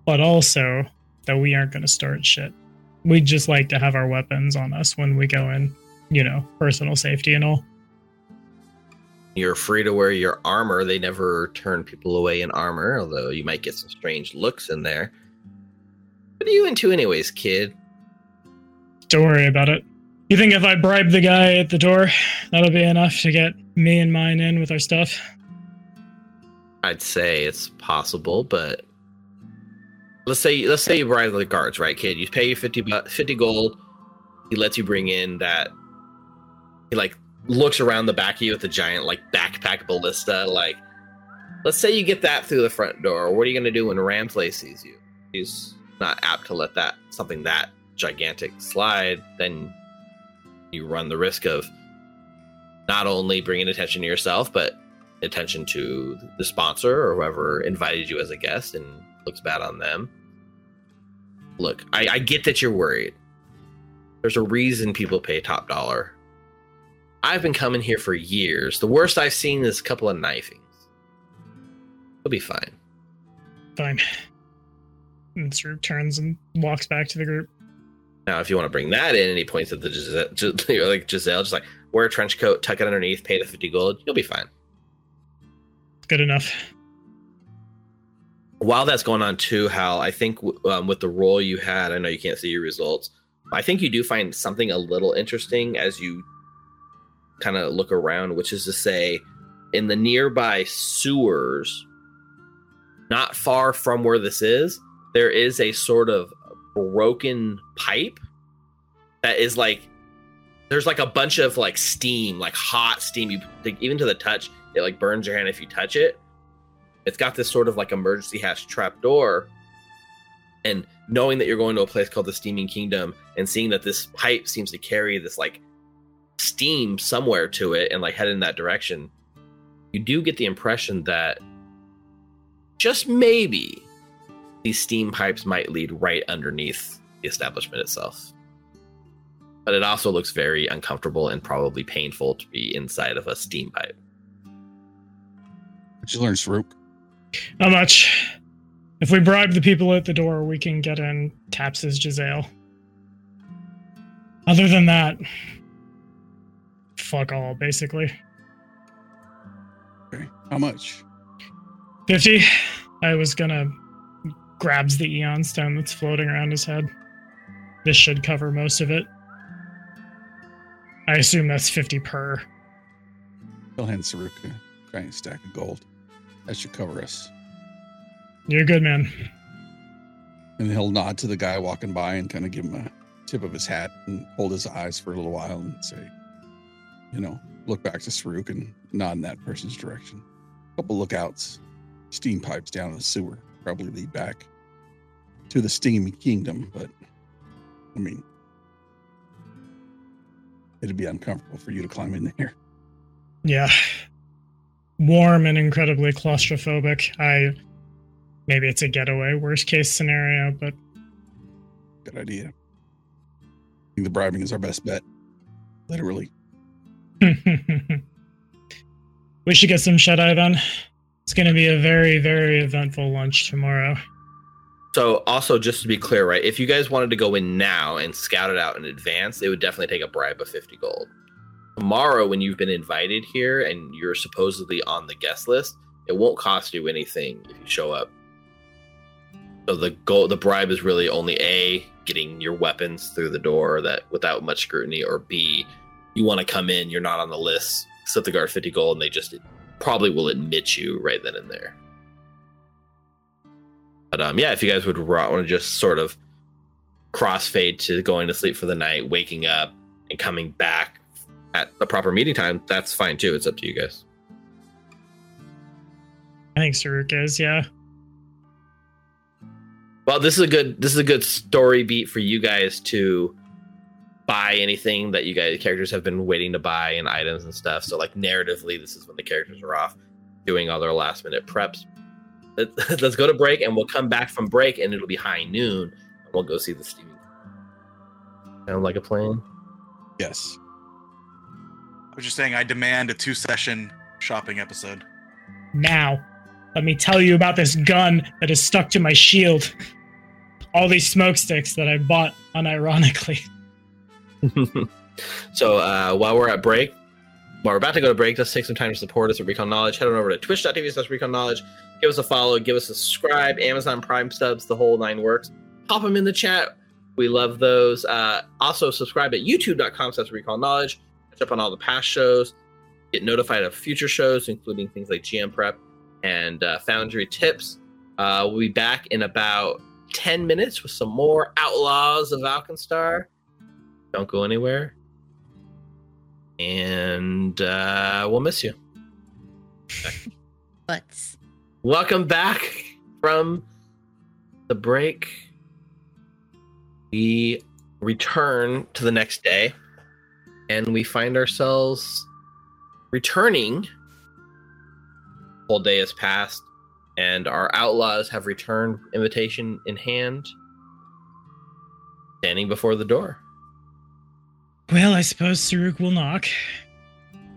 But also that we aren't going to start shit. We'd just like to have our weapons on us when we go in, you know, personal safety and all. You're free to wear your armor. They never turn people away in armor, although you might get some strange looks in there. What are you into, anyways, kid? Don't worry about it. You think if I bribe the guy at the door, that'll be enough to get me and mine in with our stuff? I'd say it's possible, but let's say let's say you bribe the guards, right, kid? You pay you 50, 50 gold. He lets you bring in that. He like looks around the back of you with a giant like backpack ballista. Like, let's say you get that through the front door. What are you gonna do when Ramsley sees you? He's not apt to let that something that gigantic slide. Then you run the risk of not only bringing attention to yourself, but attention to the sponsor or whoever invited you as a guest and looks bad on them. Look, I, I get that you're worried. There's a reason people pay top dollar. I've been coming here for years. The worst I've seen is a couple of knifings. It'll be fine. Fine. And Saruk turns and walks back to the group. Now, if you want to bring that in, and he points at the Giselle, Gis- [laughs] like Giselle, just like wear a trench coat, tuck it underneath, pay the fifty gold, you'll be fine. Good enough. while that's going on too, Hal, I think um, with the role you had, I know you can't see your results. but I think you do find something a little interesting as you kind of look around, which is to say, in the nearby sewers, not far from where this is, there is a sort of broken pipe that is like there's like a bunch of like steam, like hot steam. You like, even to the touch, it like burns your hand if you touch it it's got this sort of like emergency hatch trap door and knowing that you're going to a place called the steaming kingdom and seeing that this pipe seems to carry this like steam somewhere to it and like head in that direction you do get the impression that just maybe these steam pipes might lead right underneath the establishment itself but it also looks very uncomfortable and probably painful to be inside of a steam pipe What you learn, Saruk? Not much. If we bribe the people at the door, we can get in taps his Giselle. Other than that, fuck all, basically. Okay. How much? 50. I was gonna grabs the aeon stone that's floating around his head. This should cover most of it. I assume that's 50 per. He'll hand Saruk a giant stack of gold. That should cover us. You're good, man. And he'll nod to the guy walking by and kind of give him a tip of his hat and hold his eyes for a little while and say, you know, look back to Saruk and nod in that person's direction. A couple lookouts, steam pipes down in the sewer probably lead back to the steamy kingdom, but I mean, it'd be uncomfortable for you to climb in there. Yeah. Warm and incredibly claustrophobic. I Maybe it's a getaway, worst case scenario, but Good idea. I think the bribing is our best bet. Literally. [laughs] we should get some shut eye then. It's going to be a very, very eventful lunch tomorrow. So, also, just to be clear, right? If you guys wanted to go in now and scout it out in advance, it would definitely take a bribe of 50 gold. Tomorrow, when you've been invited here and you're supposedly on the guest list, it won't cost you anything if you show up. So the goal, the bribe is really only a getting your weapons through the door that without much scrutiny, or b you want to come in, you're not on the list, set the guard 50 gold, and they just probably will admit you right then and there. But um, yeah, if you guys would want to just sort of crossfade to going to sleep for the night, waking up, and coming back at the proper meeting time, that's fine too. It's up to you guys. I think Saruk is, yeah. Well, this is a good this is a good story beat for you guys to buy anything that you guys characters have been waiting to buy and items and stuff. So like narratively, this is when the characters are off doing all their last minute preps. Let- [laughs] Let's go to break and we'll come back from break and it'll be high noon and we'll go see the Steaming. Sound like a plan? Yes. I was just saying, I demand a two session shopping episode. Now, let me tell you about this gun that is stuck to my shield. All these smoke sticks that I bought unironically. [laughs] [laughs] so uh, while we're at break, while we're about to go to break, let's take some time to support us at Recall Knowledge. Head on over to twitch.tv slash Recall Knowledge. Give us a follow, give us a subscribe, Amazon Prime subs, the whole nine works. Pop them in the chat. We love those. Uh, also, subscribe at youtube.com slash Recall Knowledge. Catch up on all the past shows. Get notified of future shows, including things like GM Prep and uh, Foundry tips. Uh, we'll be back in about 10 minutes with some more Outlaws of Alkenstar. Don't go anywhere. And uh, we'll miss you. [laughs] Butts. Welcome back from the break. We return to the next day and we find ourselves returning. Whole day has passed and our outlaws have returned, invitation in hand, standing before the door. Well, I suppose Saruk will knock.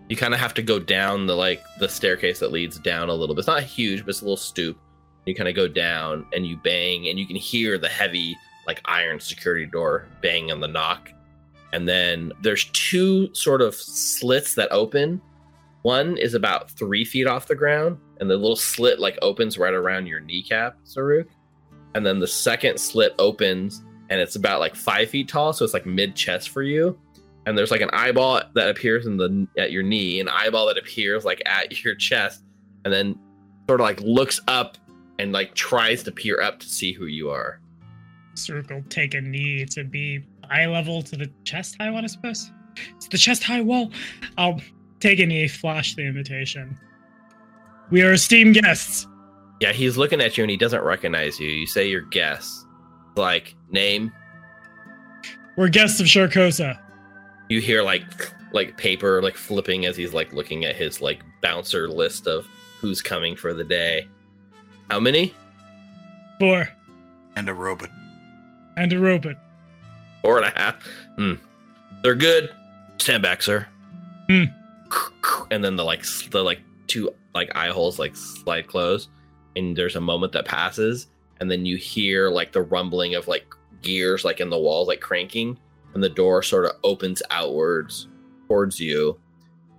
you kind of have to go down the like the staircase that leads down a little bit. It's not huge, but it's a little stoop. You kind of go down and you bang, and you can hear the heavy like iron security door bang on the knock. And then there's two sort of slits that open. One is about three feet off the ground, and the little slit like opens right around your kneecap, Saruk. And then the second slit opens, and it's about like five feet tall, so it's like mid chest for you and there's like an eyeball that appears in the at your knee, an eyeball that appears like at [laughs] your chest, and then sort of like looks up and like tries to peer up to see who you are. Circle, take a knee to be eye level to the chest high one, I suppose. It's the chest high wall. I'll take a knee, flash the invitation. We are esteemed guests. Yeah, he's looking at you and he doesn't recognize you. You say your guess, like name. We're guests of Sharkosa. You hear like like paper like flipping as he's like looking at his like bouncer list of who's coming for the day. How many? Four. And a robot. And a robot. Four and a half. Hmm. They're good. Stand back, sir. Hmm. [laughs] And then the like the like two like eye holes like slide close, and there's a moment that passes, and then you hear like the rumbling of like gears like in the walls like cranking, and the door sort of opens outwards towards you,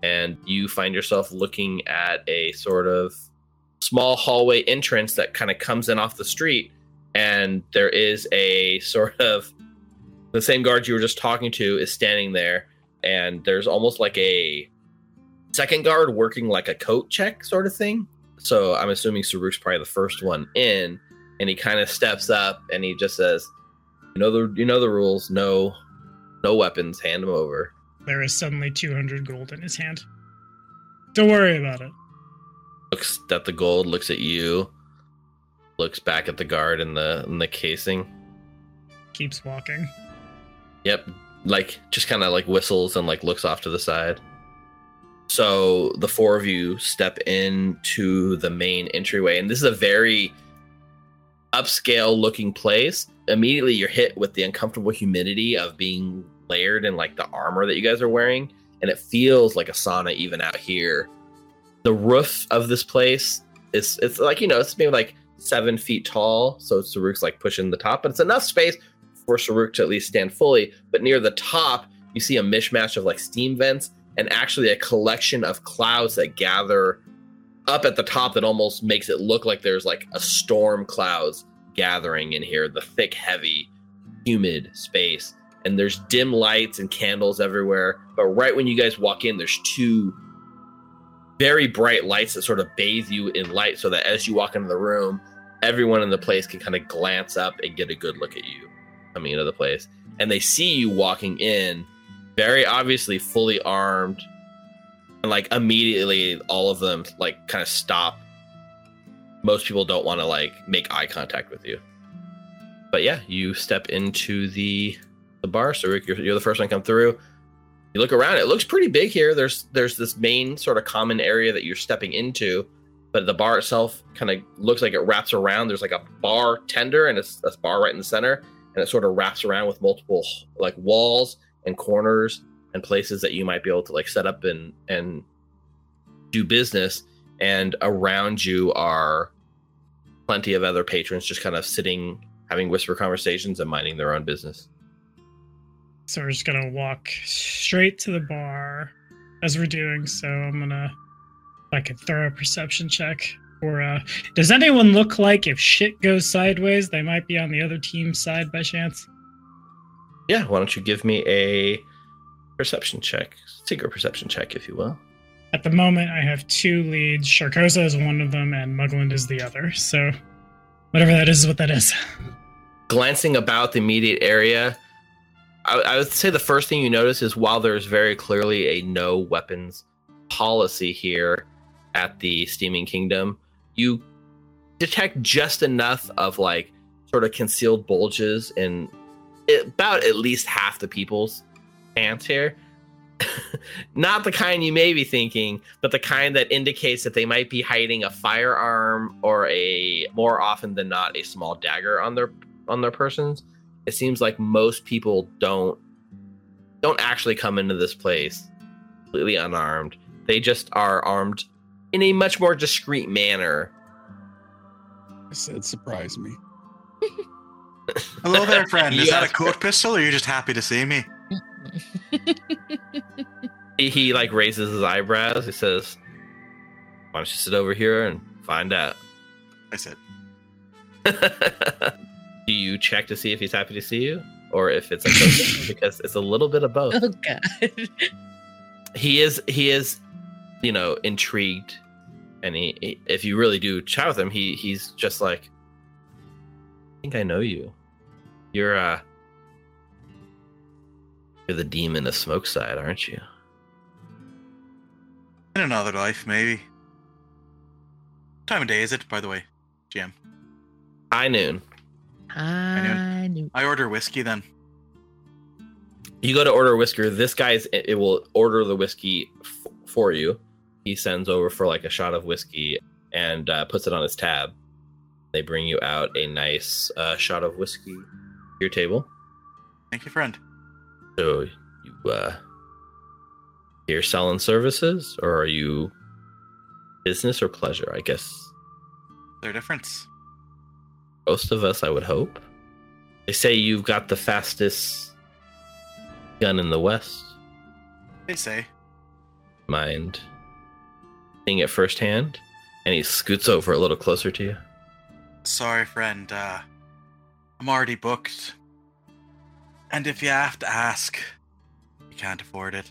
and you find yourself looking at a sort of small hallway entrance that kind of comes in off the street, and there is a sort of the same guard you were just talking to is standing there and there's almost like a second guard working like a coat check sort of thing. So i'm assuming Saruk's probably the first one in and he kind of steps up and he just says you know the you know the rules no no weapons hand them over There is suddenly 200 gold in his hand. Don't worry about it. looks at the gold looks at you looks back at the guard in the in the casing Keeps walking. Yep. Like just kind of like whistles and like looks off to the side. So the four of you step into the main entryway, and this is a very upscale looking place, immediately you're hit with the uncomfortable humidity of being layered in like the armor that you guys are wearing, and it feels like a sauna even out here. The roof of this place is it's like you know it's maybe like seven feet tall, so Saruk's like pushing the top, but it's enough space for Saruk to at least stand fully. But near the top, you see a mishmash of like steam vents and actually a collection of clouds that gather up at the top that almost makes it look like there's like a storm clouds gathering in here, the thick, heavy, humid space. And there's dim lights and candles everywhere. But right when you guys walk in, there's two very bright lights that sort of bathe you in light so that as you walk into the room, everyone in the place can kind of glance up and get a good look at you coming into the place. And they see you walking in, very obviously fully armed. And like immediately all of them like kind of stop. Most people don't want to like make eye contact with you. But yeah, you step into the the bar. So Rick, you're, you're the first one to come through. You look around; it looks pretty big here. There's there's this main sort of common area that you're stepping into, but the bar itself kind of looks like it wraps around. There's like a bar tender and it's a bar right in the center, and it sort of wraps around with multiple like walls and corners and places that you might be able to like set up and and do business. And around you are plenty of other patrons just kind of sitting, having whisper conversations and minding their own business. So we're just gonna walk straight to the bar as we're doing so. I'm gonna I could throw a perception check. Or uh does anyone look like if shit goes sideways, they might be on the other team's side by chance? Yeah, why don't you give me a perception check, secret perception check, if you will. At the moment I have two leads. Sharkoza is one of them and Mugland is the other. So whatever that is is what that is. Glancing about the immediate area, I, I would say the first thing you notice is while there's very clearly a no weapons policy here at the Steaming Kingdom, you detect just enough of like sort of concealed bulges in about at least half the people's pants here. [laughs] Not the kind you may be thinking, but the kind that indicates that they might be hiding a firearm or a more often than not a small dagger on their on their persons. It seems like most people don't don't actually come into this place completely unarmed. They just are armed in a much more discreet manner. I said surprise me. [laughs] Hello there, friend. Is that a [laughs] Yes. coat pistol, or are you just happy to see me? He, he like raises his eyebrows. He says, "Why don't you sit over here and find out?" I said, [laughs] Do you check to see if he's happy to see you, or if it's like [laughs] because it's a little bit of both. oh god. He is he is, you know, intrigued, and he, he if you really do chat with him, he he's just like, I think I know you. You're uh, you're the demon of smoke side, aren't you? in another life, maybe. What time of day is it, by the way, GM? High noon. I knew. I order whiskey then. You go to order whisker. This guy's it it will order the whiskey f- for you. He sends over for like a shot of whiskey and uh, puts it on his tab. They bring you out a nice uh, shot of whiskey to your table. Thank you, friend. So you uh, you're selling services, or are you business or pleasure? I guess Their difference. most of us, I would hope. They say you've got the fastest gun in the West. They say. mind seeing it firsthand? And he scoots over a little closer to you. Sorry, friend. Uh, I'm already booked. And if you have to ask, you can't afford it.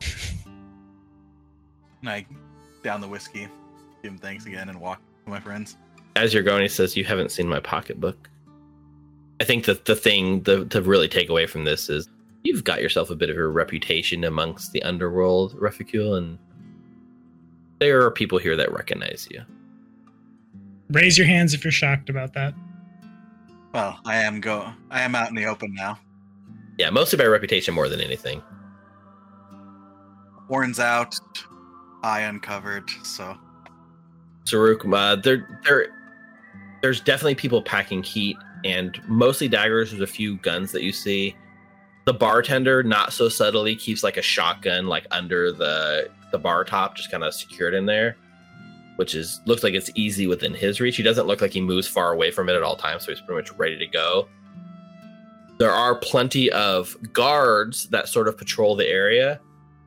[laughs] and I down the whiskey, give him thanks again, and walk to my friends. As you're going, he says, You haven't seen my pocketbook. I think that the thing the, to really take away from this is you've got yourself a bit of a reputation amongst the underworld, Reficule, and there are people here that recognize you. Raise your hands if you're shocked about that. Well, I am go. I am out in the open now. Yeah, mostly by reputation more than anything. Horns out, eye uncovered. So Saruk, uh, they're they're there's definitely people packing heat and mostly daggers. There's a few guns that you see. The bartender, not so subtly, keeps like a shotgun like under the the bar top, just kind of secured in there, which is looks like it's easy within his reach. He doesn't look like he moves far away from it at all times, so he's pretty much ready to go. There are plenty of guards that sort of patrol the area,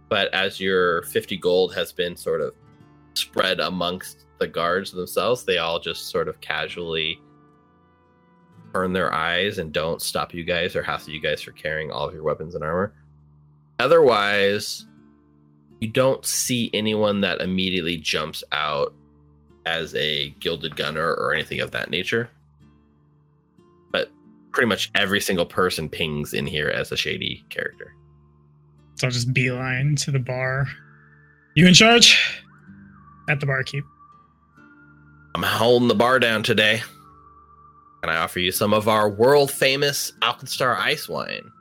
but as your 50 gold has been sort of spread amongst the guards themselves, they all just sort of casually turn their eyes and don't stop you guys or hassle you guys for carrying all of your weapons and armor. Otherwise, you don't see anyone that immediately jumps out as a gilded gunner or anything of that nature. Pretty much every single person pings in here as a shady character. So I'll just beeline to the bar. You in charge? At the barkeep. I'm holding the bar down today. Can I offer you some of our world famous Alkenstar ice wine?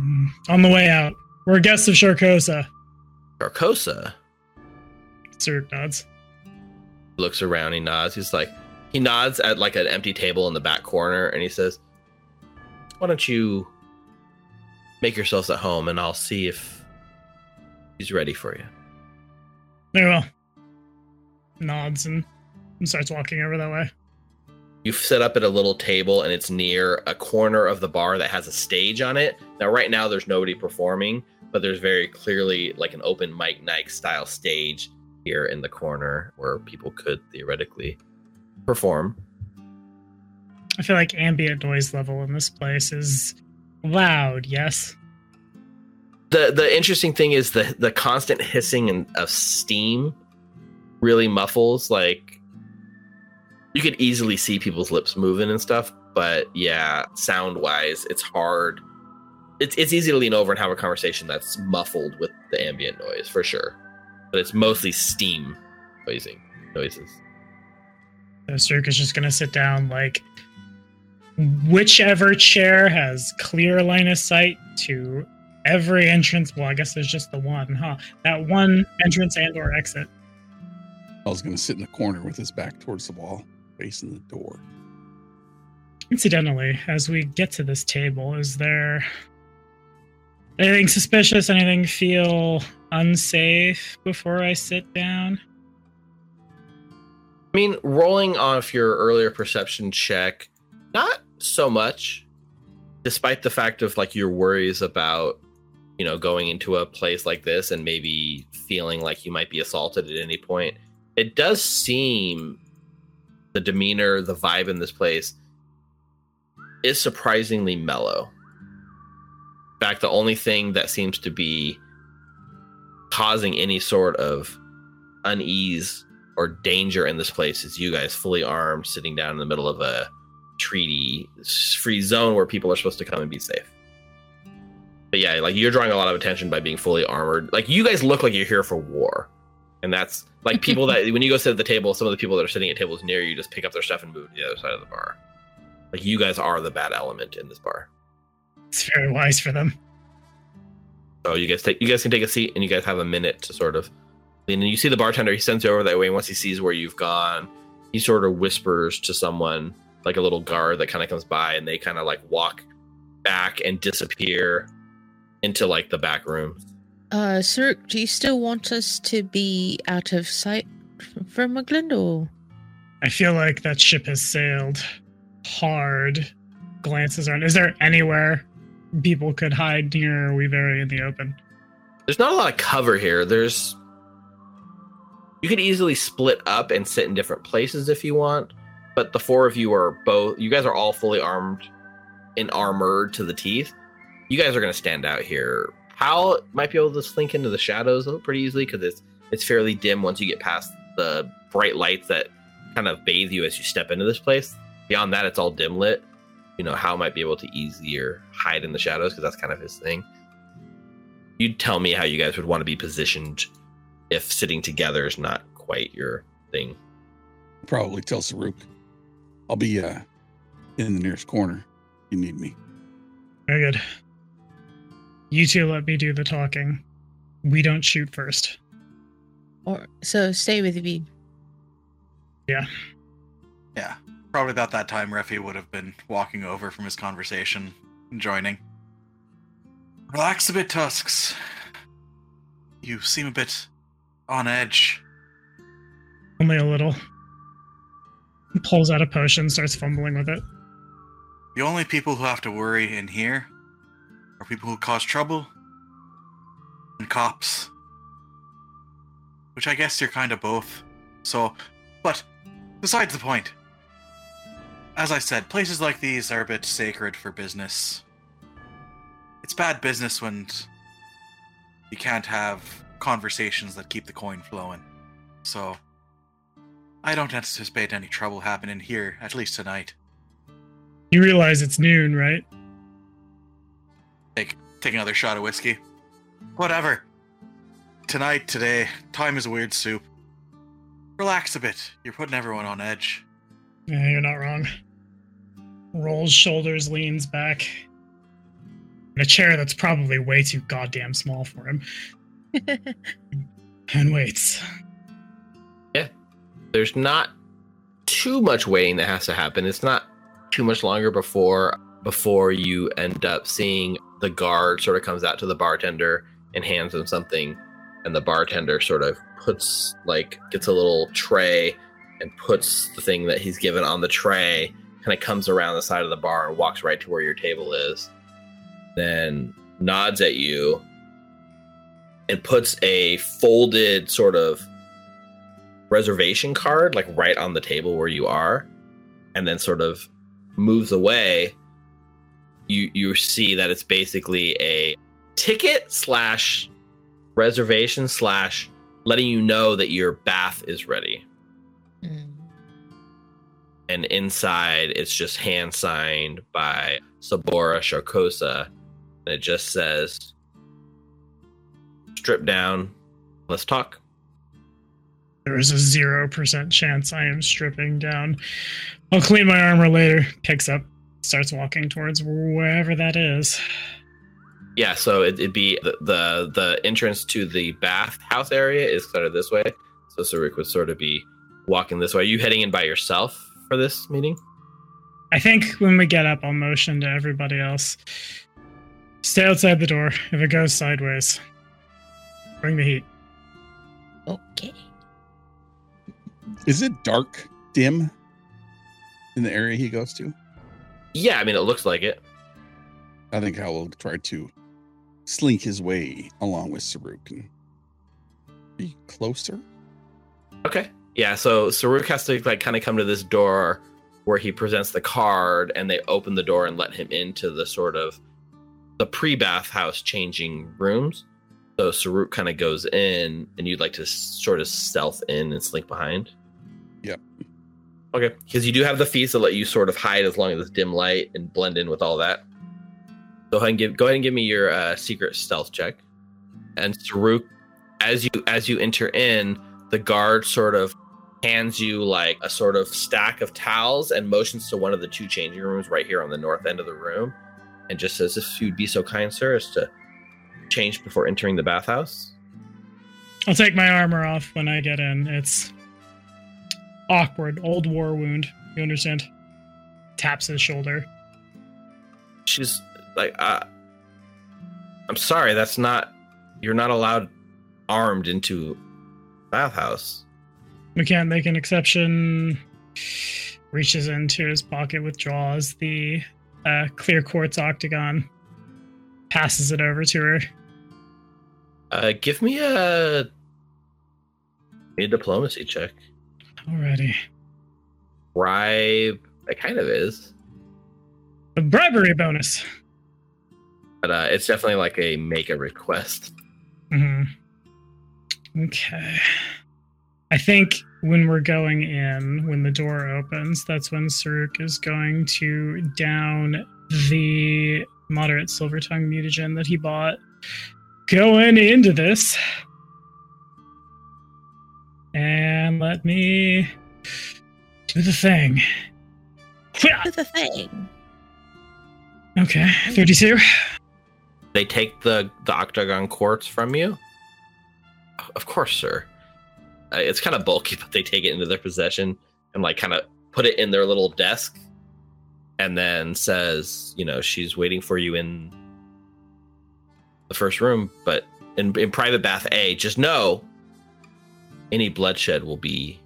Mm, On the way out. We're guests of Sharkosa. Carcosa Sir nods. looks around, he nods. He's like, he nods at like an empty table in the back corner and he says, Why don't you make yourselves at home and I'll see if he's ready for you. Very well. Nods and, and starts walking over that way. You've set up at a little table and it's near a corner of the bar that has a stage on it. Now, right now, there's nobody performing, but there's very clearly like an open mic night style stage here in the corner where people could theoretically perform. I feel like ambient noise level in this place is loud, yes? the the interesting thing is the the constant hissing and of steam really muffles like you could easily see people's lips moving and stuff but yeah sound wise it's hard. It's, it's easy to lean over and have a conversation that's muffled with the ambient noise for sure. But it's mostly steam noising noises. So Cirque is just gonna sit down like whichever chair has clear line of sight to every entrance. Well, I guess there's just the one, huh? That one entrance and or exit. I was going to sit in the corner with his back towards the wall, facing the door. Incidentally, as we get to this table, is there anything suspicious? Anything feel unsafe before I sit down? I mean, rolling off your earlier perception check, not so much, despite the fact of like your worries about, you know, going into a place like this and maybe feeling like you might be assaulted at any point. It does seem the demeanor, the vibe in this place is surprisingly mellow. In fact, the only thing that seems to be causing any sort of unease or danger in this place is you guys fully armed sitting down in the middle of a treaty free zone where people are supposed to come and be safe. But yeah like you're drawing a lot of attention by being fully armored. Like you guys look like you're here for war. And that's like people that [laughs] when you go sit at the table some of the people that are sitting at tables near you just pick up their stuff and move to the other side of the bar. Like you guys are the bad element in this bar. It's very wise for them. So you guys take you guys can take a seat and you guys have a minute to sort of and you see the bartender, he sends you over that way, and once he sees where you've gone, he sort of whispers to someone, like a little guard that kind of comes by, and they kind of like walk back and disappear into like the back room. Uh, Cirque, do you still want us to be out of sight f- from Mugland or? I feel like that ship has sailed hard. Glances around. Is there anywhere people could hide near? Or are we very in the open? There's not a lot of cover here. There's you could easily split up and sit in different places if you want, but the four of you are both you guys are all fully armed and armored to the teeth. You guys are going to stand out here. Hal might be able to slink into the shadows pretty easily because it's it's fairly dim once you get past the bright lights that kind of bathe you as you step into this place. Beyond that, it's all dim lit. You know, Hal might be able to easier hide in the shadows because that's kind of his thing. You'd tell me how you guys would want to be positioned if sitting together is not quite your thing. Probably tell Saruk. I'll be uh in the nearest corner. if You need me. Very good. You two let me do the talking. We don't shoot first. Or so stay with me. Yeah. Yeah. Probably about that time Refi would have been walking over from his conversation and joining. Relax a bit, Tusks. You seem a bit on edge. Only a little. He pulls out a potion, starts fumbling with it. The only people who have to worry in here are people who cause trouble and cops. Which I guess you're kind of both. So, but besides the point. As I said, places like these are a bit sacred for business. It's bad business when you can't have conversations that keep the coin flowing. So, I don't anticipate any trouble happening here, at least tonight. You realize it's noon, right? Take take another shot of whiskey. Whatever. Tonight, today, time is a weird soup. Relax a bit. You're putting everyone on edge. Yeah, you're not wrong. Rolls shoulders, leans back. In a chair that's probably way too goddamn small for him. [laughs] and waits. There's not too much waiting that has to happen. It's not too much longer before before you end up seeing the guard sort of comes out to the bartender and hands him something and the bartender sort of puts like gets a little tray and puts the thing that he's given on the tray kind of comes around the side of the bar and walks right to where your table is then nods at you and puts a folded sort of reservation card like right on the table where you are and then sort of moves away you you see that it's basically a ticket slash reservation slash letting you know that your bath is ready. Mm. and inside it's just hand signed by Sabora Sharkosa and it just says strip down. Let's talk There is a zero percent chance I am stripping down. I'll clean my armor later. Picks up, starts walking towards wherever that is. Yeah, so it, it'd be the, the the entrance to the bath house area is kind of this way. So Saruk would sort of be walking this way. Are you heading in by yourself for this meeting? I think when we get up, I'll motion to everybody else. Stay outside the door. If it goes sideways, bring the heat. Okay. Is it dark, dim in the area he goes to? Yeah, I mean it looks like it. I think Hal will try to slink his way along with Saruk and be closer. Okay. Yeah, so Saruk has to like kind of come to this door where he presents the card and they open the door and let him into the sort of the pre-bath house changing rooms. So Saruk kind of goes in and you'd like to sort of stealth in and slink behind. Yep. Okay, because you do have the feats that let you sort of hide as long as it's dim light and blend in with all that. Go ahead and give go ahead and give me your uh, secret stealth check. And Saruk, as you as you enter in, the guard sort of hands you like a sort of stack of towels and motions to one of the two changing rooms right here on the north end of the room, and just says, "If you'd be so kind, sir, as to change before entering the bathhouse." I'll take my armor off when I get in. It's awkward. Old war wound. You understand? Taps his shoulder. She's like, uh, "I'm sorry, that's not. You're not allowed armed into bathhouse." We can't make an exception. Reaches into his pocket, withdraws the uh, clear quartz octagon, passes it over to her. Uh, give me a a diplomacy check. Alrighty. Bribe. It kind of is, A bribery bonus. but uh, it's definitely like a make a request. hmm Okay. I think when we're going in, when the door opens, that's when Saruk is going to down the moderate silver tongue mutagen that he bought. Going into this. And let me do the thing. Do the thing. Okay, 32. They take the the octagon quartz from you. Of course, sir. Uh, it's kind of bulky, [laughs] but they take it into their possession and like kind of put it in their little desk and then says, you know, she's waiting for you in the first room, but in, in private bath A, just know any bloodshed will be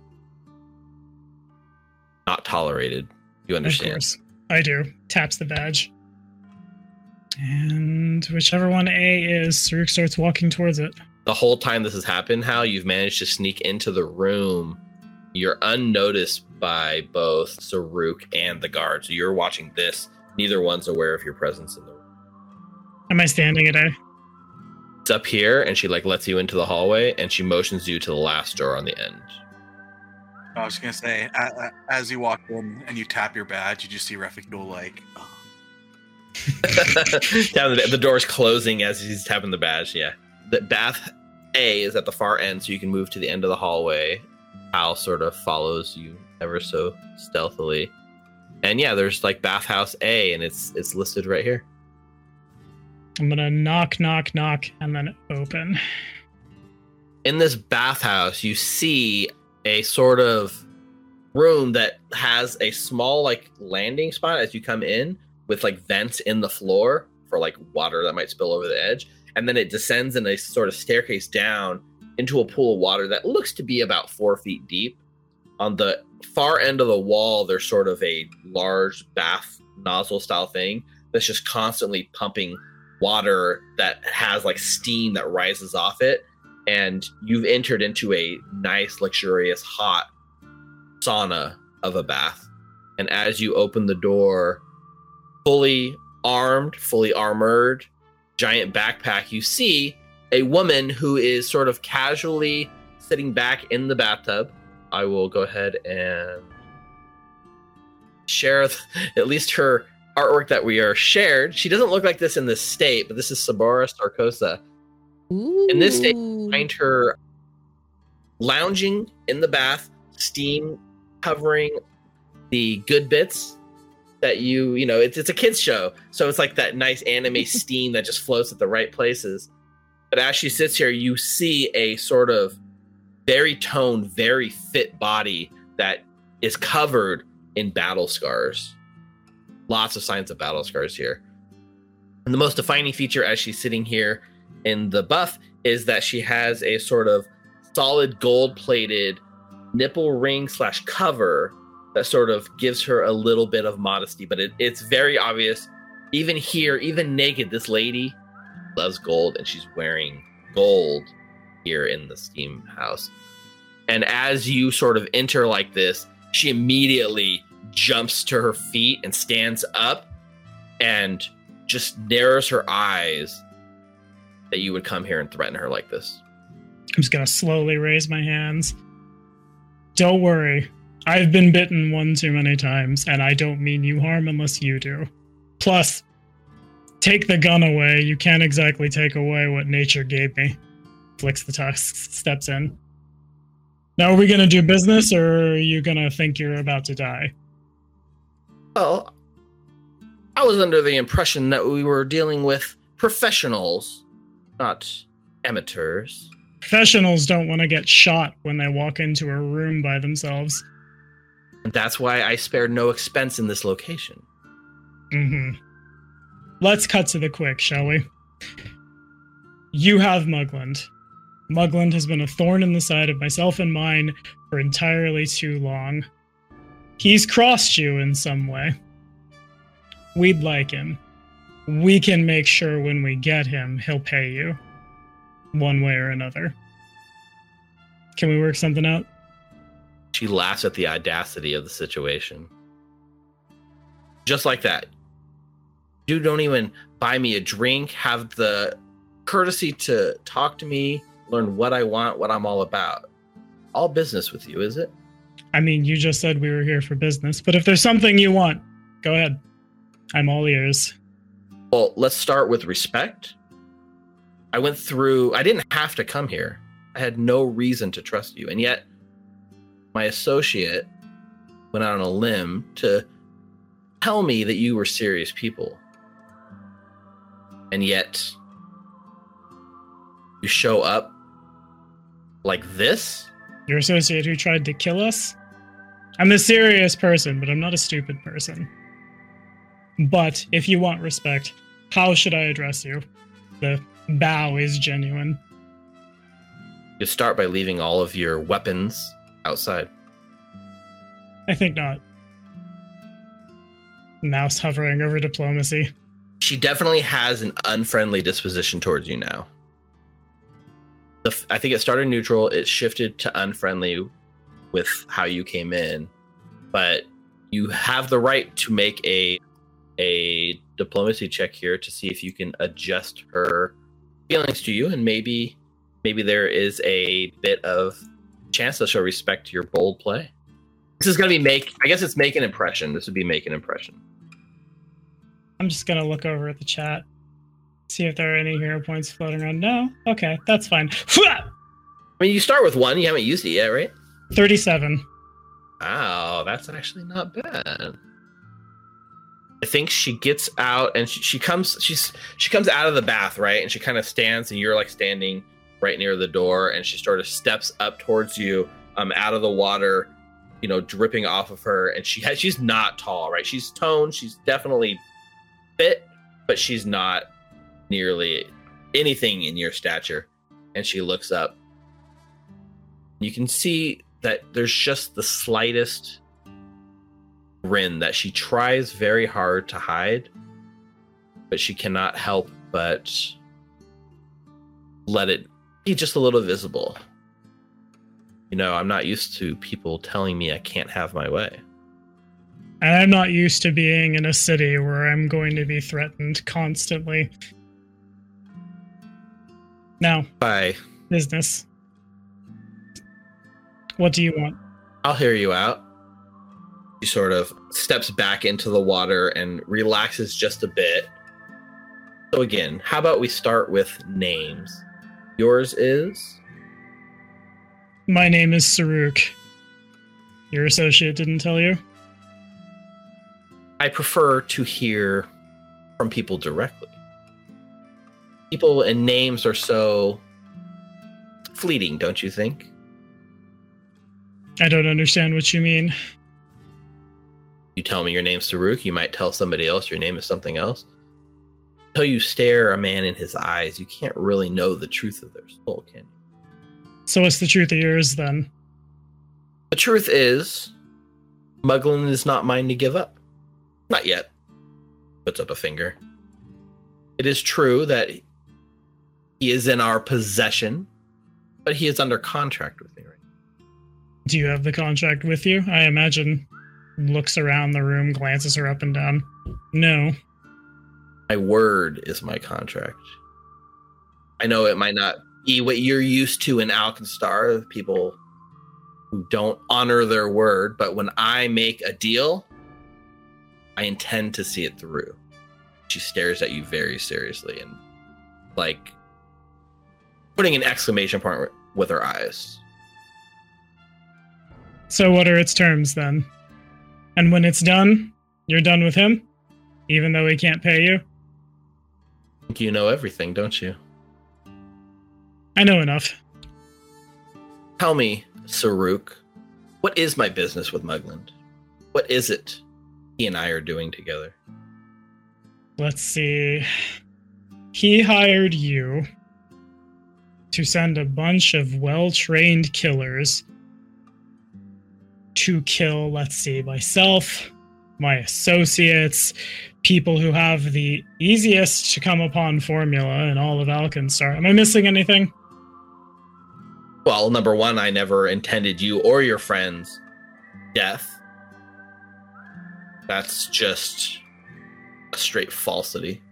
not tolerated. You Of understand? course. I do. Taps the badge. And whichever one A is, Saruk starts walking towards it. the whole time this has happened, how you've managed to sneak into the room, you're unnoticed by both Saruk and the guard. So you're watching this. Neither one's aware of your presence in the room. Am I standing at A? It's up here, and she like lets you into the hallway, and she motions you to the last door on the end. I was gonna say, as you walk in and you tap your badge, you just see Refugul like, [laughs] [laughs] oh, Down the, the door's closing as he's tapping the badge. Yeah, the bath A is at the far end, so you can move to the end of the hallway. Hal sort of follows you ever so stealthily, and yeah, there's like bathhouse A, and it's it's listed right here. I'm gonna knock, knock, knock, and then open. In this bathhouse, you see a sort of room that has a small like landing spot as you come in with like vents in the floor for like water that might spill over the edge and then it descends in a sort of staircase down into a pool of water that looks to be about four feet deep on the far end of the wall there's sort of a large bath nozzle style thing that's just constantly pumping water that has like steam that rises off it and you've entered into a nice luxurious hot sauna of a bath. And as you open the door fully armed fully armored giant backpack you see a woman who is sort of casually sitting back in the bathtub. I will go ahead and share [laughs] at least her artwork that we are shared she doesn't look like this in this state but this is Sabora Sharkosa In this state, find her lounging in the bath, steam covering the good bits that you, you know, it's, it's a kids show. So it's like that nice anime [laughs] steam that just floats at the right places. But as she sits here, you see a sort of very toned, very fit body that is covered in battle scars. Lots of signs of battle scars here. And the most defining feature as she's sitting here in the buff is that she has a sort of solid gold plated nipple ring slash cover that sort of gives her a little bit of modesty but it, it's very obvious even here even naked this lady loves gold and she's wearing gold here in the steam house and as you sort of enter like this she immediately jumps to her feet and stands up and just narrows her eyes that you would come here and threaten her like this. I'm just gonna slowly raise my hands. Don't worry. I've been bitten one too many times, and I don't mean you harm unless you do. Plus, take the gun away. You can't exactly take away what nature gave me. Flicks the tusk, steps in. Now, are we gonna do business, or are you gonna think you're about to die? Well, I was under the impression that we were dealing with professionals, not amateurs. Professionals don't want to get shot when they walk into a room by themselves. And that's why I spared no expense in this location. hmm Let's cut to the quick, shall we? You have Mugland. Mugland has been a thorn in the side of myself and mine for entirely too long. He's crossed you in some way. We'd like him. We can make sure when we get him, he'll pay you. One way or another. Can we work something out? She laughs at the audacity of the situation. Just like that. You don't even buy me a drink, have the courtesy to talk to me, learn what I want, what I'm all about. All business with you, is it? I mean, you just said we were here for business, but if there's something you want, go ahead. I'm all ears. Well, let's start with respect. I went through, I didn't have to come here. I had no reason to trust you. And yet, my associate went out on a limb to tell me that you were serious people. And yet, you show up like this? Your associate who tried to kill us? I'm a serious person, but I'm not a stupid person. But if you want respect, how should I address you? The bow is genuine. You start by leaving all of your weapons outside. I think not. Mouse hovering over diplomacy. She definitely has an unfriendly disposition towards you now. The, f- I think it started neutral. It shifted to unfriendly with how you came in, but you have the right to make a a diplomacy check here to see if you can adjust her feelings to you, and maybe maybe there is a bit of chance that she'll respect your bold play. This is gonna be make. I guess it's make an impression. This would be make an impression. I'm just gonna look over at the chat, see if there are any hero points floating around. No? Okay, that's fine. [laughs] I mean, you start with one. You haven't used it yet, right? 37. Wow, that's actually not bad. I think she gets out and she, she comes she's she comes out of the bath, right? And she kind of stands and you're like standing right near the door and she sort of steps up towards you um out of the water, you know, dripping off of her and she has she's not tall, right? She's toned, she's definitely fit, but she's not nearly anything in your stature. And she looks up. You can see that there's just the slightest grin that she tries very hard to hide, but she cannot help but let it be just a little visible. You know, I'm not used to people telling me I can't have my way. And I'm not used to being in a city where I'm going to be threatened constantly. Now, Bye. business. What do you want? I'll hear you out. He sort of steps back into the water and relaxes just a bit. So, again, how about we start with names? Yours is? My name is Saruk. Your associate didn't tell you? I prefer to hear from people directly. People and names are so fleeting, don't you think? I don't understand what you mean. You tell me your name's Saruk, you might tell somebody else your name is something else. Until you stare a man in his eyes, you can't really know the truth of their soul, can you? So what's the truth of yours then? The truth is, Mugland is not mine to give up. Not yet. Puts up a finger. It is true that he is in our possession, but he is under contract with me right now. Do you have the contract with you? I imagine looks around the room, glances her up and down. No. My word is my contract. I know it might not be what you're used to in Alkenstar, people who don't honor their word, but when I make a deal, I intend to see it through. She stares at you very seriously and like putting an exclamation point with her eyes. So what are its terms then? And when it's done, you're done with him? Even though he can't pay you? I think you know everything, don't you? I know enough. Tell me, Saruk, what is my business with Mugland? What is it he and I are doing together? Let's see. He hired you to send a bunch of well trained killers to kill, let's see, myself, my associates, people who have the easiest to come upon formula in all of Alkenstar. Am I missing anything? Well, number one, I never intended you or your friends death. That's just a straight falsity.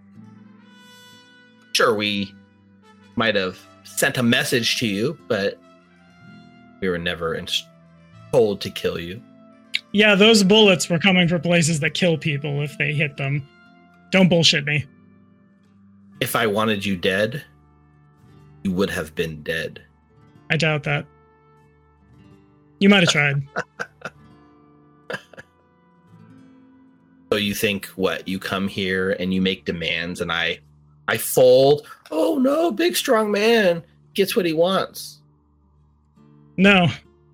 Sure, we might have sent a message to you, but we were never in- told to kill you. Yeah, those bullets were coming for places that kill people if they hit them. Don't bullshit me. If I wanted you dead, you would have been dead. I doubt that. You might have tried. [laughs] So you think what? You come here and you make demands, and I, I fold. Oh no, big strong man gets what he wants. No,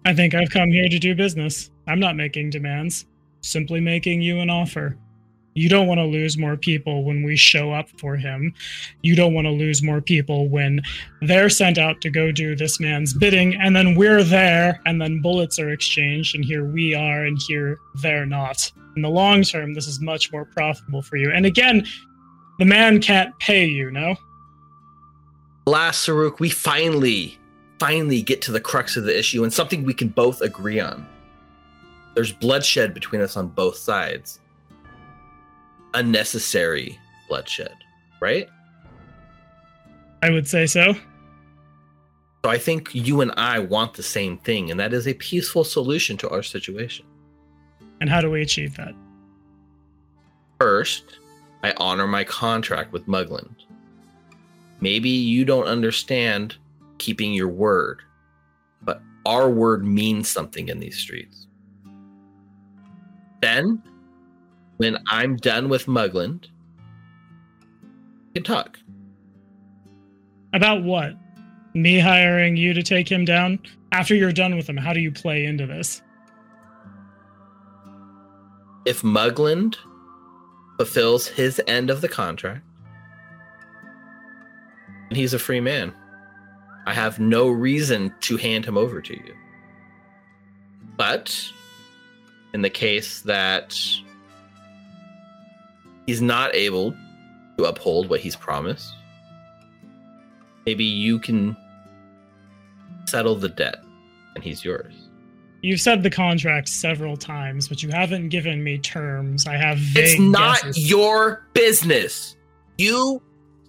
I think I've come here to do business. I'm not making demands, simply making you an offer. You don't want to lose more people when we show up for him. You don't want to lose more people when they're sent out to go do this man's bidding, and then we're there, and then bullets are exchanged, and here we are, and here they're not. In the long term, this is much more profitable for you. And again, the man can't pay you, no? Last Saruk, we finally, finally get to the crux of the issue and something we can both agree on. There's bloodshed between us on both sides unnecessary bloodshed, right? I would say so. So I think you and I want the same thing, and that is a peaceful solution to our situation. And how do we achieve that? First, I honor my contract with Mugland. Maybe you don't understand keeping your word, but our word means something in these streets. Then when I'm done with Mugland, we can talk. About what? Me hiring you to take him down? After you're done with him, how do you play into this? If Mugland fulfills his end of the contract, and he's a free man, I have no reason to hand him over to you. But in the case that he's not able to uphold what he's promised, maybe you can settle the debt and he's yours. You've said the contract several times, but you haven't given me terms. I have vague It's not guesses. your business. You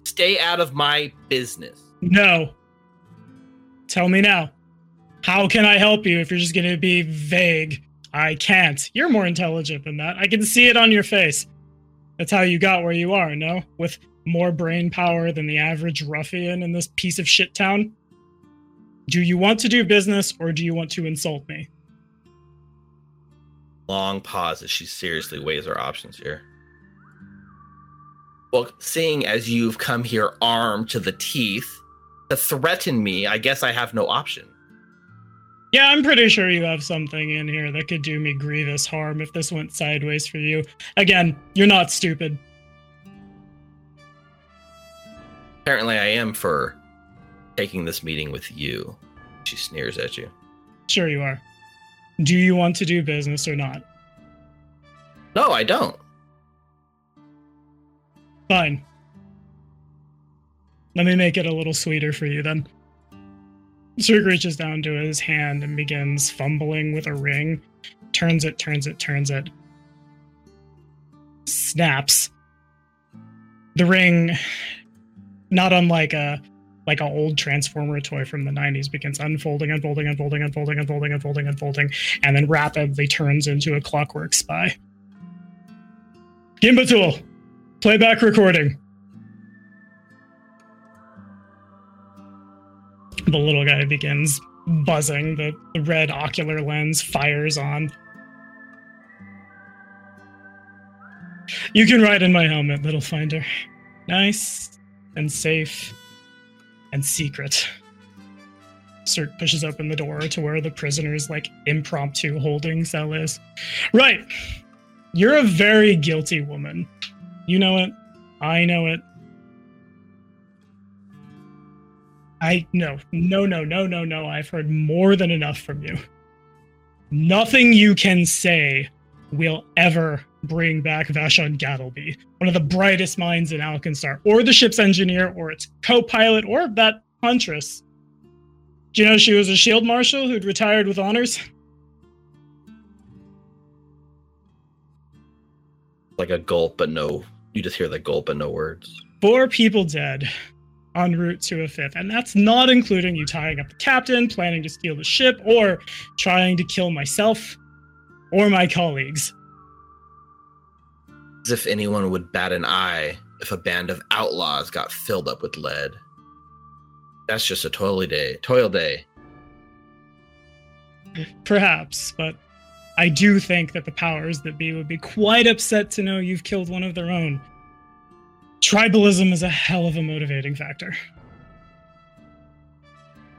stay out of my business. No. Tell me now. How can I help you if you're just going to be vague? I can't. You're more intelligent than that. I can see it on your face. That's how you got where you are, no? With more brain power than the average ruffian in this piece of shit town? Do you want to do business or do you want to insult me? Long pause as she seriously weighs her options here. Well, seeing as you've come here armed to the teeth to threaten me, I guess I have no option. Yeah, I'm pretty sure you have something in here that could do me grievous harm if this went sideways for you. Again, you're not stupid. Apparently, I am for taking this meeting with you. She sneers at you. Sure, you are. Do you want to do business or not? No, I don't. Fine. Let me make it a little sweeter for you then. Zerg reaches down to his hand and begins fumbling with a ring. Turns it, turns it, turns it. Snaps. The ring, not unlike a like an old transformer toy from the 90s, begins unfolding, unfolding, unfolding, unfolding, unfolding, unfolding, unfolding, and then rapidly turns into a clockwork spy. Gimbatul, playback recording. The little guy begins buzzing. The, the red ocular lens fires on. You can ride in my helmet, little finder. Nice and safe and secret. Cert pushes open the door to where the prisoner's like impromptu holding cell is. Right. You're a very guilty woman. You know it. I know it. I no, no, no, no, no, no. I've heard more than enough from you. Nothing you can say will ever bring back Vashon Gattleby, one of the brightest minds in Alkenstar, or the ship's engineer, or its co-pilot, or that huntress. Do you know she was a shield marshal who'd retired with honors? Like a gulp, but no. You just hear the gulp, but no words. Four people dead en route to a fifth. And that's not including you tying up the captain, planning to steal the ship, or trying to kill myself or my colleagues. As if anyone would bat an eye if a band of outlaws got filled up with lead. That's just a toil day. Toil day. Perhaps, but I do think that the powers that be would be quite upset to know you've killed one of their own. Tribalism is a hell of a motivating factor.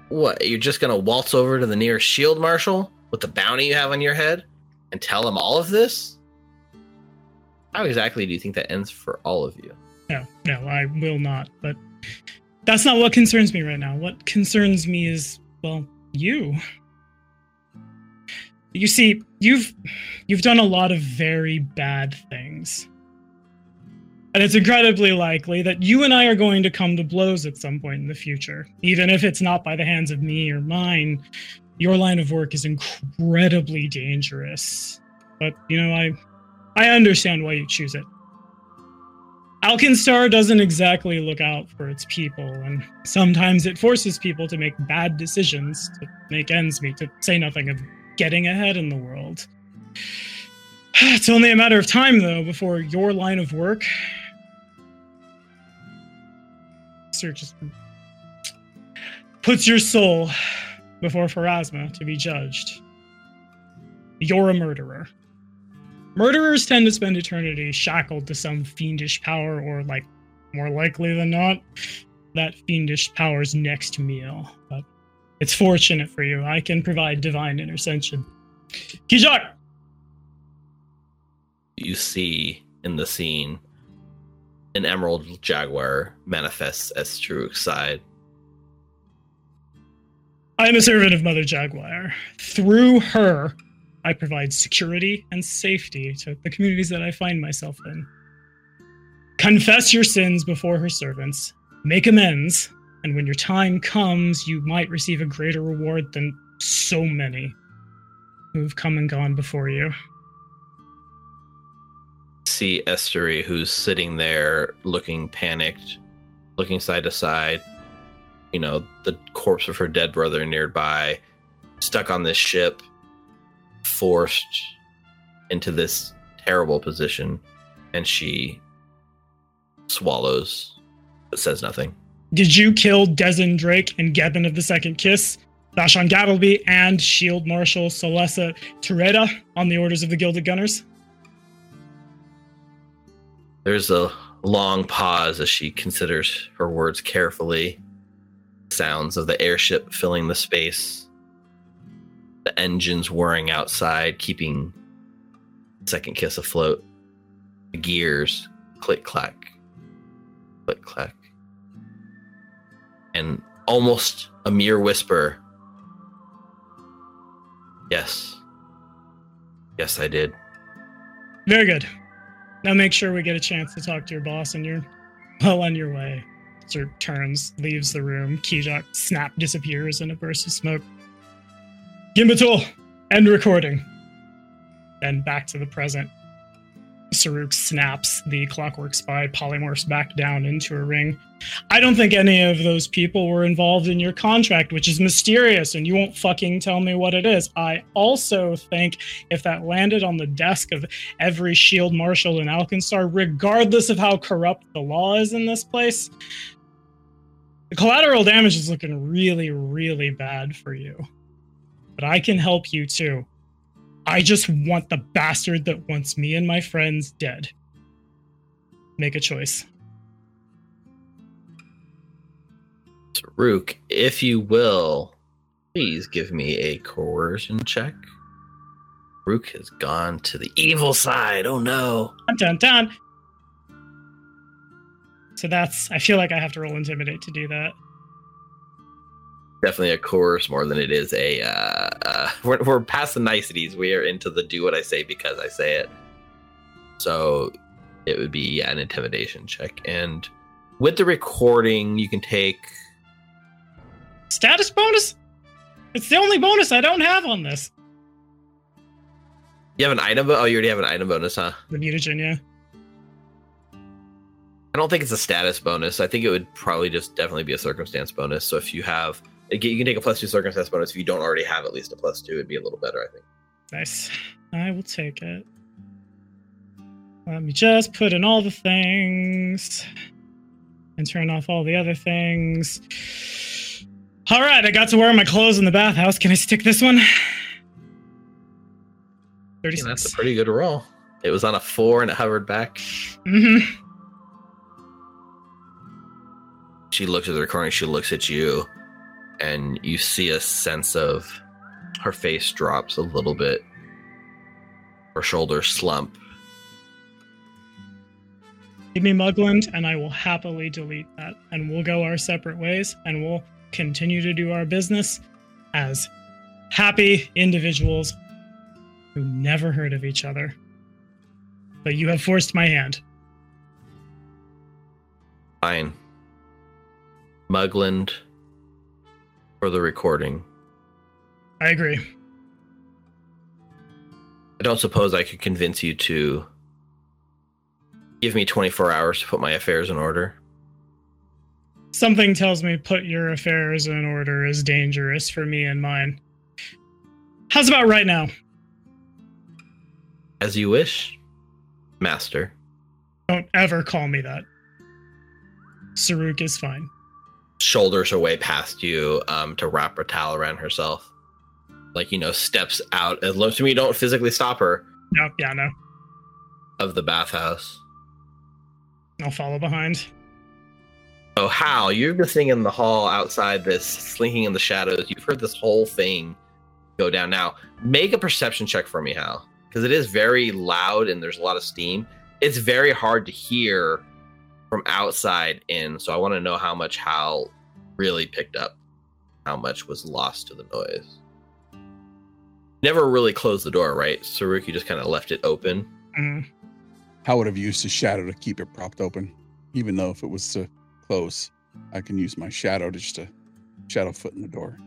What? You're just gonna waltz over to the nearest shield marshal with the bounty you have on your head and tell him all of this? How exactly do you think that ends for all of you? No, no, I will not. But that's not what concerns me right now. What concerns me is, well, you. You see, you've you've done a lot of very bad things. And it's incredibly likely that you and I are going to come to blows at some point in the future. Even if it's not by the hands of me or mine, your line of work is incredibly dangerous. But, you know, I I understand why you choose it. Alkenstar doesn't exactly look out for its people, and sometimes it forces people to make bad decisions to make ends meet, to say nothing of getting ahead in the world. [sighs] It's only a matter of time, though, before your line of work sir, just puts your soul before Pharasma to be judged. You're a murderer. Murderers tend to spend eternity shackled to some fiendish power, or, like, more likely than not, that fiendish power's next meal. But it's fortunate for you. I can provide divine intercession. Kijak! You see in the scene an emerald jaguar manifests as Saruk's side. I am a servant of Mother Jaguar. Through her, I provide security and safety to the communities that I find myself in. Confess your sins before her servants, make amends, and when your time comes, you might receive a greater reward than so many who've come and gone before you see Estery, who's sitting there looking panicked, looking side to side. You know, the corpse of her dead brother nearby, stuck on this ship, forced into this terrible position, and she swallows but says nothing. Did you kill Dezen Drake and Gebin of the Second Kiss, Vashon Gattleby, and Shield Marshal Solessa Tereda on the orders of the Gilded Gunners? There's a long pause as she considers her words carefully. Sounds of the airship filling the space, the engines whirring outside, keeping Second Kiss afloat. The gears click clack, click clack, and almost a mere whisper. Yes. Yes, I did. Very good. Now make sure we get a chance to talk to your boss and you're well on your way. Sir turns, leaves the room. Kijak snap disappears in a burst of smoke. Gimbatul, end recording. Then back to the present. Saruk snaps the clockwork spy, polymorphs back down into a ring. I don't think any of those people were involved in your contract, which is mysterious, and you won't fucking tell me what it is. I also think if that landed on the desk of every shield marshal in Alkenstar, regardless of how corrupt the law is in this place, the collateral damage is looking really, really bad for you. But I can help you too. I just want the bastard that wants me and my friends dead. Make a choice. Rook, if you will, please give me a coercion check. Rook has gone to the evil side. Oh no. Dun dun dun. So that's I feel like I have to roll intimidate to do that definitely a course more than it is a. Uh, uh, [laughs] we're, we're past the niceties. We are into the do what I say because I say it. So it would be an intimidation check, and with the recording, you can take status bonus. It's the only bonus I don't have on this. You have an item. Oh, you already have an item bonus, huh? The mutagen, yeah. I don't think it's a status bonus. I think it would probably just definitely be a circumstance bonus. So if you have you can take a plus two circumstance bonus if you don't already have at least a plus two. It'd be a little better, I think. Nice. I will take it. Let me just put in all the things and turn off all the other things. All right, I got to wear my clothes in the bathhouse. Can I stick this one? 36. Yeah, that's a pretty good roll. It was on a four and it hovered back. Mm-hmm. She looks at the recording. She looks at you and you see a sense of her face drops a little bit, her shoulders slump. Give me Mugland, and I will happily delete that, and we'll go our separate ways, and we'll continue to do our business as happy individuals who never heard of each other. But you have forced my hand. Fine. Mugland for the recording. I agree. I don't suppose I could convince you to give me 24 hours to put my affairs in order. Something tells me put your affairs in order is dangerous for me and mine. How's about right now? As you wish, Master. Don't ever call me that. Saruk is fine. Shoulders her way past you um, to wrap her towel around herself. Like, you know, steps out. As long as you don't physically stop her No, yeah, no. of the bathhouse. I'll follow behind. Oh, Hal, you're been sitting in the hall outside this, slinking in the shadows. You've heard this whole thing go down. Now, make a perception check for me, Hal, because it is very loud and there's a lot of steam. It's very hard to hear from outside in, so I want to know how much Hal really picked up, how much was lost to the noise. Never really closed the door, right? Saruki just kind of left it open. Mm, I would have used his shadow to keep it propped open, even though if it was to close, I can use my shadow to just to shadow foot in the door.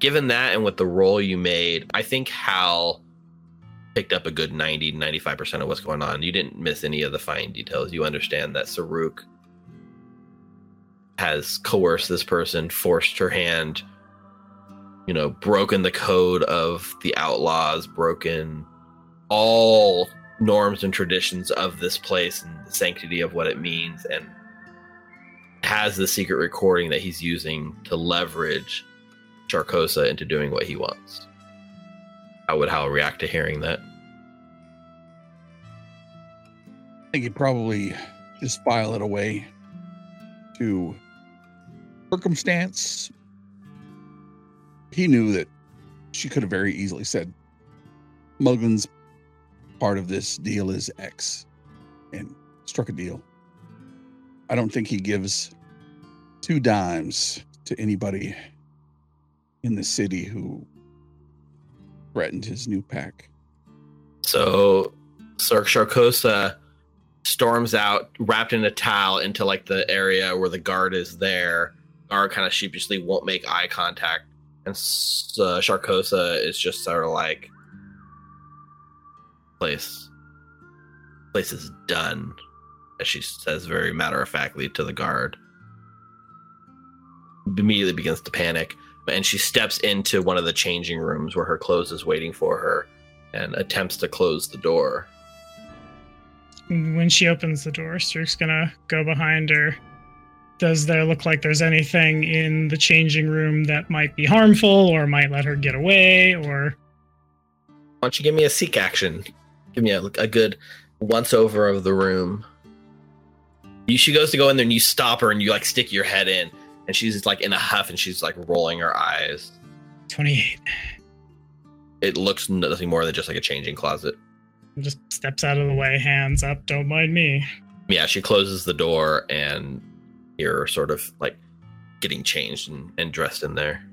given that and with the roll you made, I think Hal picked up a good 90 95% of what's going on. You didn't miss any of the fine details. You understand that Saruk has coerced this person, forced her hand, you know, broken the code of the outlaws, broken all norms and traditions of this place and the sanctity of what it means, and has the secret recording that he's using to leverage Sharkosa into doing what he wants. How would Hal react to hearing that? I think he'd probably just file it away to circumstance. He knew that she could have very easily said, Mugland's part of this deal is X and struck a deal. I don't think he gives two dimes to anybody in the city who threatened his new pack. So Sir Sharkosa storms out, wrapped in a towel, into like the area where the guard is there. Guard kind of sheepishly won't make eye contact, and uh, Sharkosa is just sort of like, "Place, place is done," as she says very matter of factly to the guard. Immediately begins to panic, and she steps into one of the changing rooms where her clothes is waiting for her, and attempts to close the door. When she opens the door, Saruk's gonna go behind her. Does there look like there's anything in the changing room that might be harmful or might let her get away or Why don't you give me a seek action? Give me a, a good once over of the room. You, she goes to go in there and you stop her and you like stick your head in and she's like in a huff and she's like rolling her eyes. 28 It looks nothing more than just like a changing closet. just steps out of the way, hands up, don't mind me. Yeah, she closes the door and you're sort of like getting changed and, and dressed in there.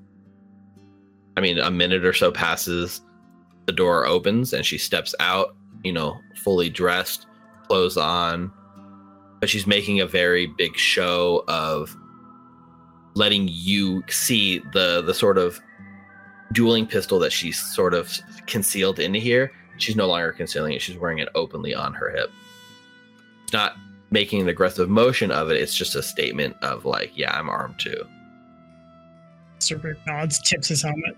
I mean, a minute or so passes, the door opens and she steps out, you know, fully dressed, clothes on, but she's making a very big show of letting you see the the sort of dueling pistol that she's sort of concealed into here. She's no longer concealing it. She's wearing it openly on her hip. She's not making an aggressive motion of it. It's just a statement of like, yeah, I'm armed too. Saruk nods, tips his helmet.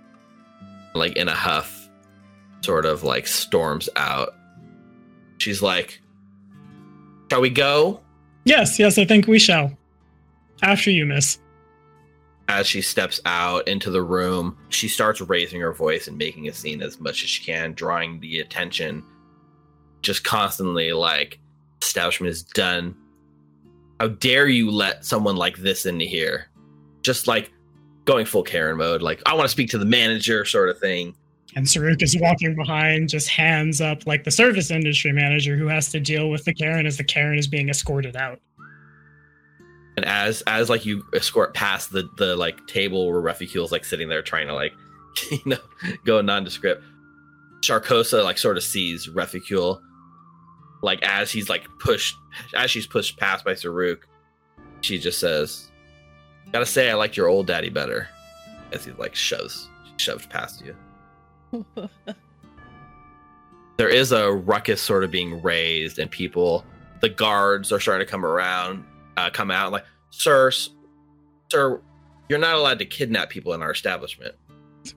Like in a huff, sort of like storms out. She's like, "Shall we go?" Yes, yes, I think we shall. After you, miss. As she steps out into the room, she starts raising her voice and making a scene as much as she can, drawing the attention. Just constantly like, establishment is done. How dare you let someone like this into here? Just like going full Karen mode, like I want to speak to the manager, sort of thing. And Saruk is walking behind, just hands up, like the service industry manager who has to deal with the Karen as the Karen is being escorted out. And as as like you escort past the the like table where Refucule's like sitting there trying to like [laughs] you know go nondescript, Sharkosa like sort of sees Refucule like as he's like pushed as she's pushed past by Saruk, she just says, Gotta say I like your old daddy better. As he like shoves shoved past you. [laughs] there is a ruckus sort of being raised and people the guards are starting to come around uh, come out like sir sir you're not allowed to kidnap people in our establishment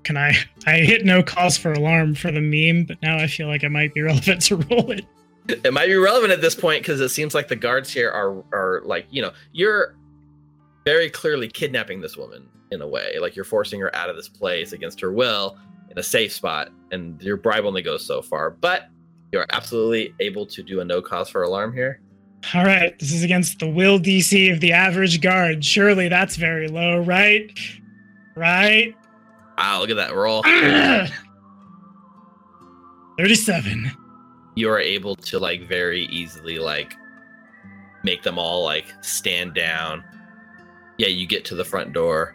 Can I? I hit no cause for alarm for the meme, but now I feel like it might be relevant to roll it. it might be relevant at this point because it seems like the guards here are are like you know you're very clearly kidnapping this woman in a way like you're forcing her out of this place against her will in a safe spot and your bribe only goes so far but you're absolutely able to do a no cause for alarm here All right, this is against the will DC of the average guard. Surely that's very low, right? Right? wow look at that roll [clears throat] 37. you are able to like very easily like make them all like stand down yeah you get to the front door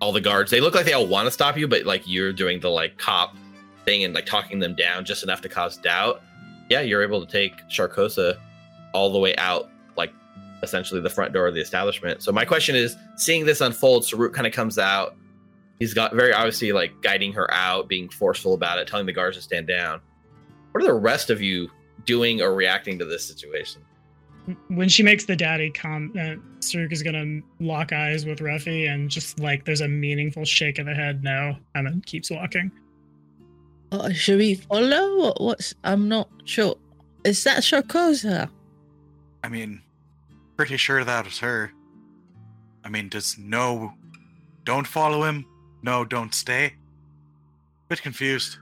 all the guards they look like they all want to stop you but like you're doing the like cop thing and like talking them down just enough to cause doubt yeah you're able to take Sharkosa all the way out like essentially the front door of the establishment so my question is seeing this unfold Saruk kind of comes out he's got very obviously like guiding her out being forceful about it telling the guards to stand down what are the rest of you doing or reacting to this situation? When she makes the daddy comment, Saruk is gonna lock eyes with Ruffy and just like there's a meaningful shake of the head no, and then keeps walking. Uh, should we follow? What, what's? I'm not sure. Is that Sharkosa? I mean, pretty sure that was her. I mean, does no, don't follow him? No, don't stay. Bit confused.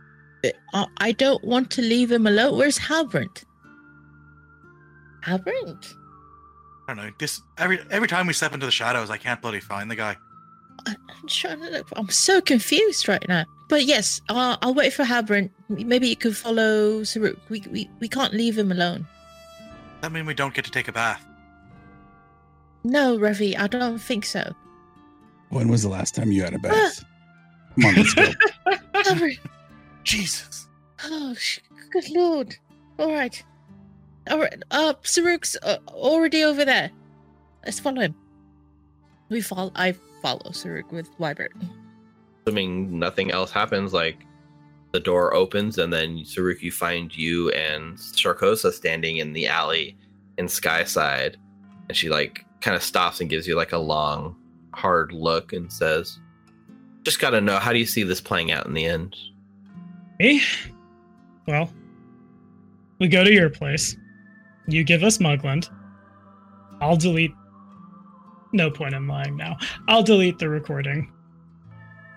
Uh, I don't want to leave him alone. Where's Halbrand? Halbrand? I don't know. This every every time we step into the shadows, I can't bloody find the guy. I'm trying to look. I'm so confused right now. But yes, uh, I'll wait for Halbrand. Maybe you could follow Saruk. We, we we can't leave him alone. That mean we don't get to take a bath. No, Revi, I don't think so. When was the last time you had a bath? Come on, let's go. [laughs] Jesus. Oh, good lord. All right. All right. Uh, Saruk's uh, already over there. Let's follow him. We follow. I follow Saruk with Wybert. Assuming nothing else happens, like the door opens and then Saruki find you and Sharkosa standing in the alley in Skyside, and she like kind of stops and gives you like a long, hard look and says, "Just gotta know, how do you see this playing out in the end?" Me? Well, we go to your place. You give us Mugland. I'll delete. No point in lying now. I'll delete the recording.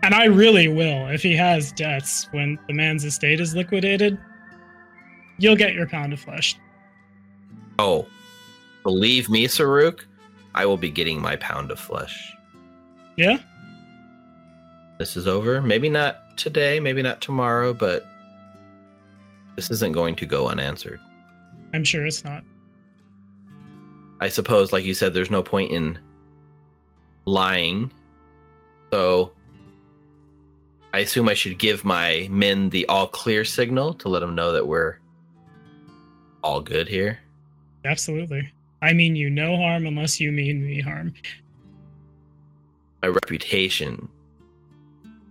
And I really will. If he has debts when the man's estate is liquidated, you'll get your pound of flesh. Oh, believe me, Saruk, I will be getting my pound of flesh. Yeah? This is over. Maybe not today, maybe not tomorrow, but this isn't going to go unanswered. I'm sure it's not. I suppose, like you said, there's no point in lying. So I assume I should give my men the all clear signal to let them know that we're all good here. Absolutely. I mean you no harm unless you mean me harm. My reputation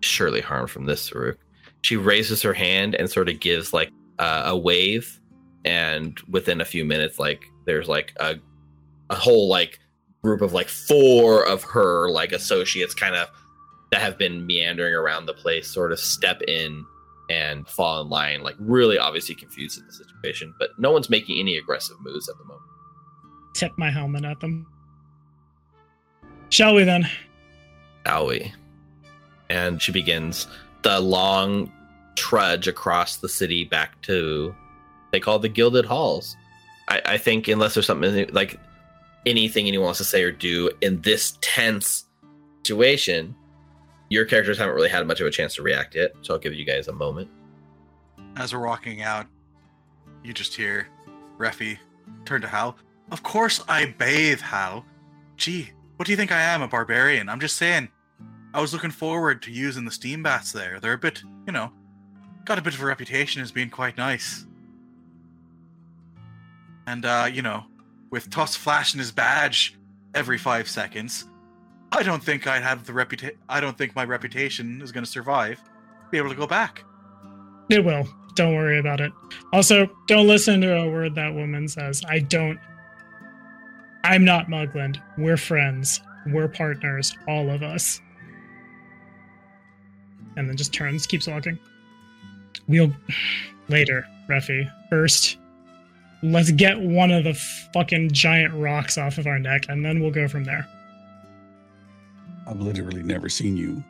surely harmed from this, Saruk. She raises her hand and sort of gives like uh, a wave, and within a few minutes, like there's like a a whole like group of like four of her like associates kind of that have been meandering around the place sort of step in and fall in line like really obviously confused at the situation but no one's making any aggressive moves at the moment Tip my helmet at them. Shall we then? shall we and she begins the long trudge across the city back to they call the gilded halls I, I think unless there's something like anything anyone wants to say or do in this tense situation your characters haven't really had much of a chance to react yet, so I'll give you guys a moment. As we're walking out, you just hear Refi turn to Hal. Of course I bathe, Hal. Gee, what do you think I am, a barbarian? I'm just saying. I was looking forward to using the steam baths there. They're a bit, you know, got a bit of a reputation as being quite nice. And, uh, you know, with Tuss flashing his badge every five seconds, I don't think I'd have the reputation. I don't think my reputation is going to survive. Be able to go back. It will. Don't worry about it. Also, don't listen to a word that woman says. I don't. I'm not Mugland. We're friends. We're partners. All of us. And then just turns, keeps walking. We'll. Later, Refi. First, let's get one of the fucking giant rocks off of our neck, and then we'll go from there. I've literally never seen you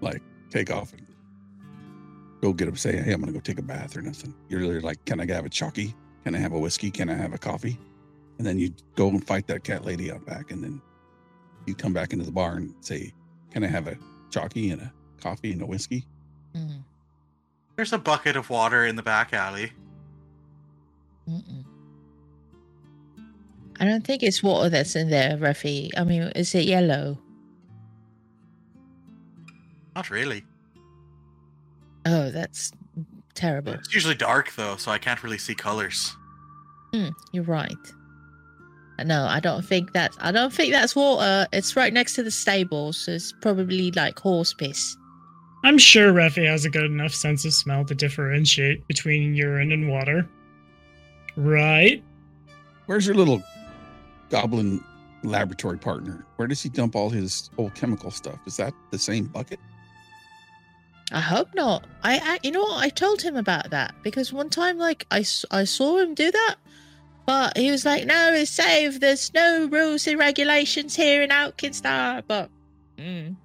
like take off and go get up, and say, Hey, I'm gonna go take a bath or nothing. You're literally like, Can I have a chalky? Can I have a whiskey? Can I have a coffee? And then you go and fight that cat lady out back, and then you come back into the bar and say, Can I have a chalky and a coffee and a whiskey? Mm, There's a bucket of water in the back alley. mm-mm. I don't think it's water that's in there, Refi. I mean, is it yellow? Not really. Oh, that's terrible. It's usually dark though, so I can't really see colors. Hmm, you're right. Uh, No, I don't think that's. I don't think that's water. It's right next to the stables, so it's probably like horse piss. I'm sure Refi has a good enough sense of smell to differentiate between urine and water. Right? Where's your little goblin laboratory partner? Where does he dump all his old chemical stuff? Is that the same bucket? I hope not. I, I, you know what? I told him about that because one time, like, I, I saw him do that, but he was like, "No, it's safe. There's no rules and regulations here in Alkenstar." But mm,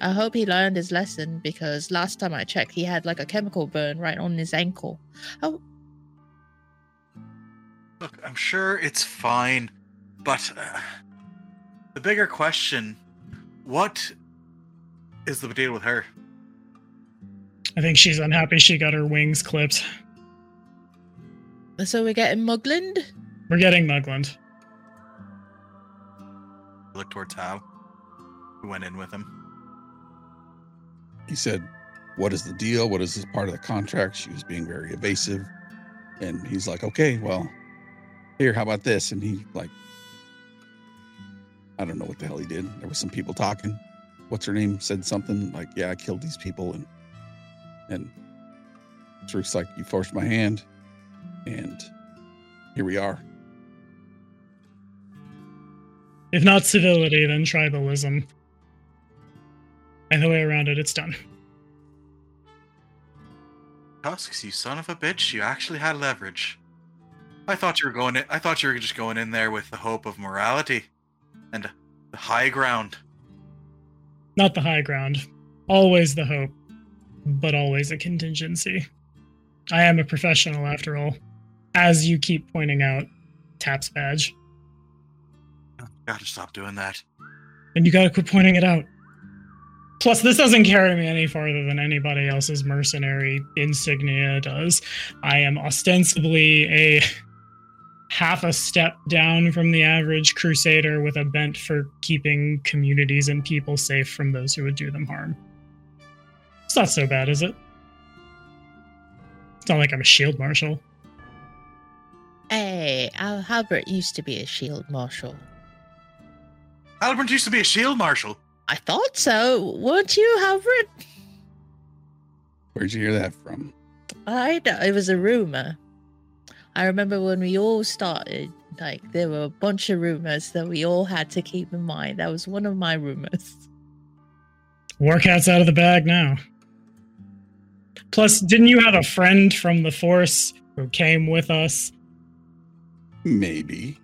I hope he learned his lesson because last time I checked, he had like a chemical burn right on his ankle. Oh, Look, I'm sure it's fine, but uh, the bigger question: What is the deal with her? I think she's unhappy she got her wings clipped. so we're getting Mugland. We're getting Mugland. Look towards Hal, who went in with him. He said, What is the deal? What is this part of the contract? She was being very evasive. And he's like, Okay, well, here, how about this? And he like I don't know what the hell he did. There was some people talking. What's her name? Said something like, Yeah, I killed these people and and Truth's like, You forced my hand and here we are. If not civility, then tribalism. Either way around it, it's done. Tusks, you son of a bitch! You actually had leverage. I thought you were going. In, I thought you were just going in there with the hope of morality and the high ground. Not the high ground. Always the hope, but always a contingency. I am a professional after all. As you keep pointing out, Tap's badge. Gotta stop doing that. And you gotta quit pointing it out. Plus, this doesn't carry me any farther than anybody else's mercenary insignia does. I am ostensibly a half a step down from the average crusader with a bent for keeping communities and people safe from those who would do them harm. It's not so bad, is it? It's not like I'm a shield marshal. Hey, Al Halbert used to be a shield marshal. Albert used to be a shield marshal. I thought so. Weren't you, Halbert? Where'd you hear that from? I know it was a rumor. I remember when we all started, like there were a bunch of rumors that we all had to keep in mind. That was one of my rumors. Warcat's out of the bag now. Plus, didn't you have a friend from the Force who came with us? Maybe.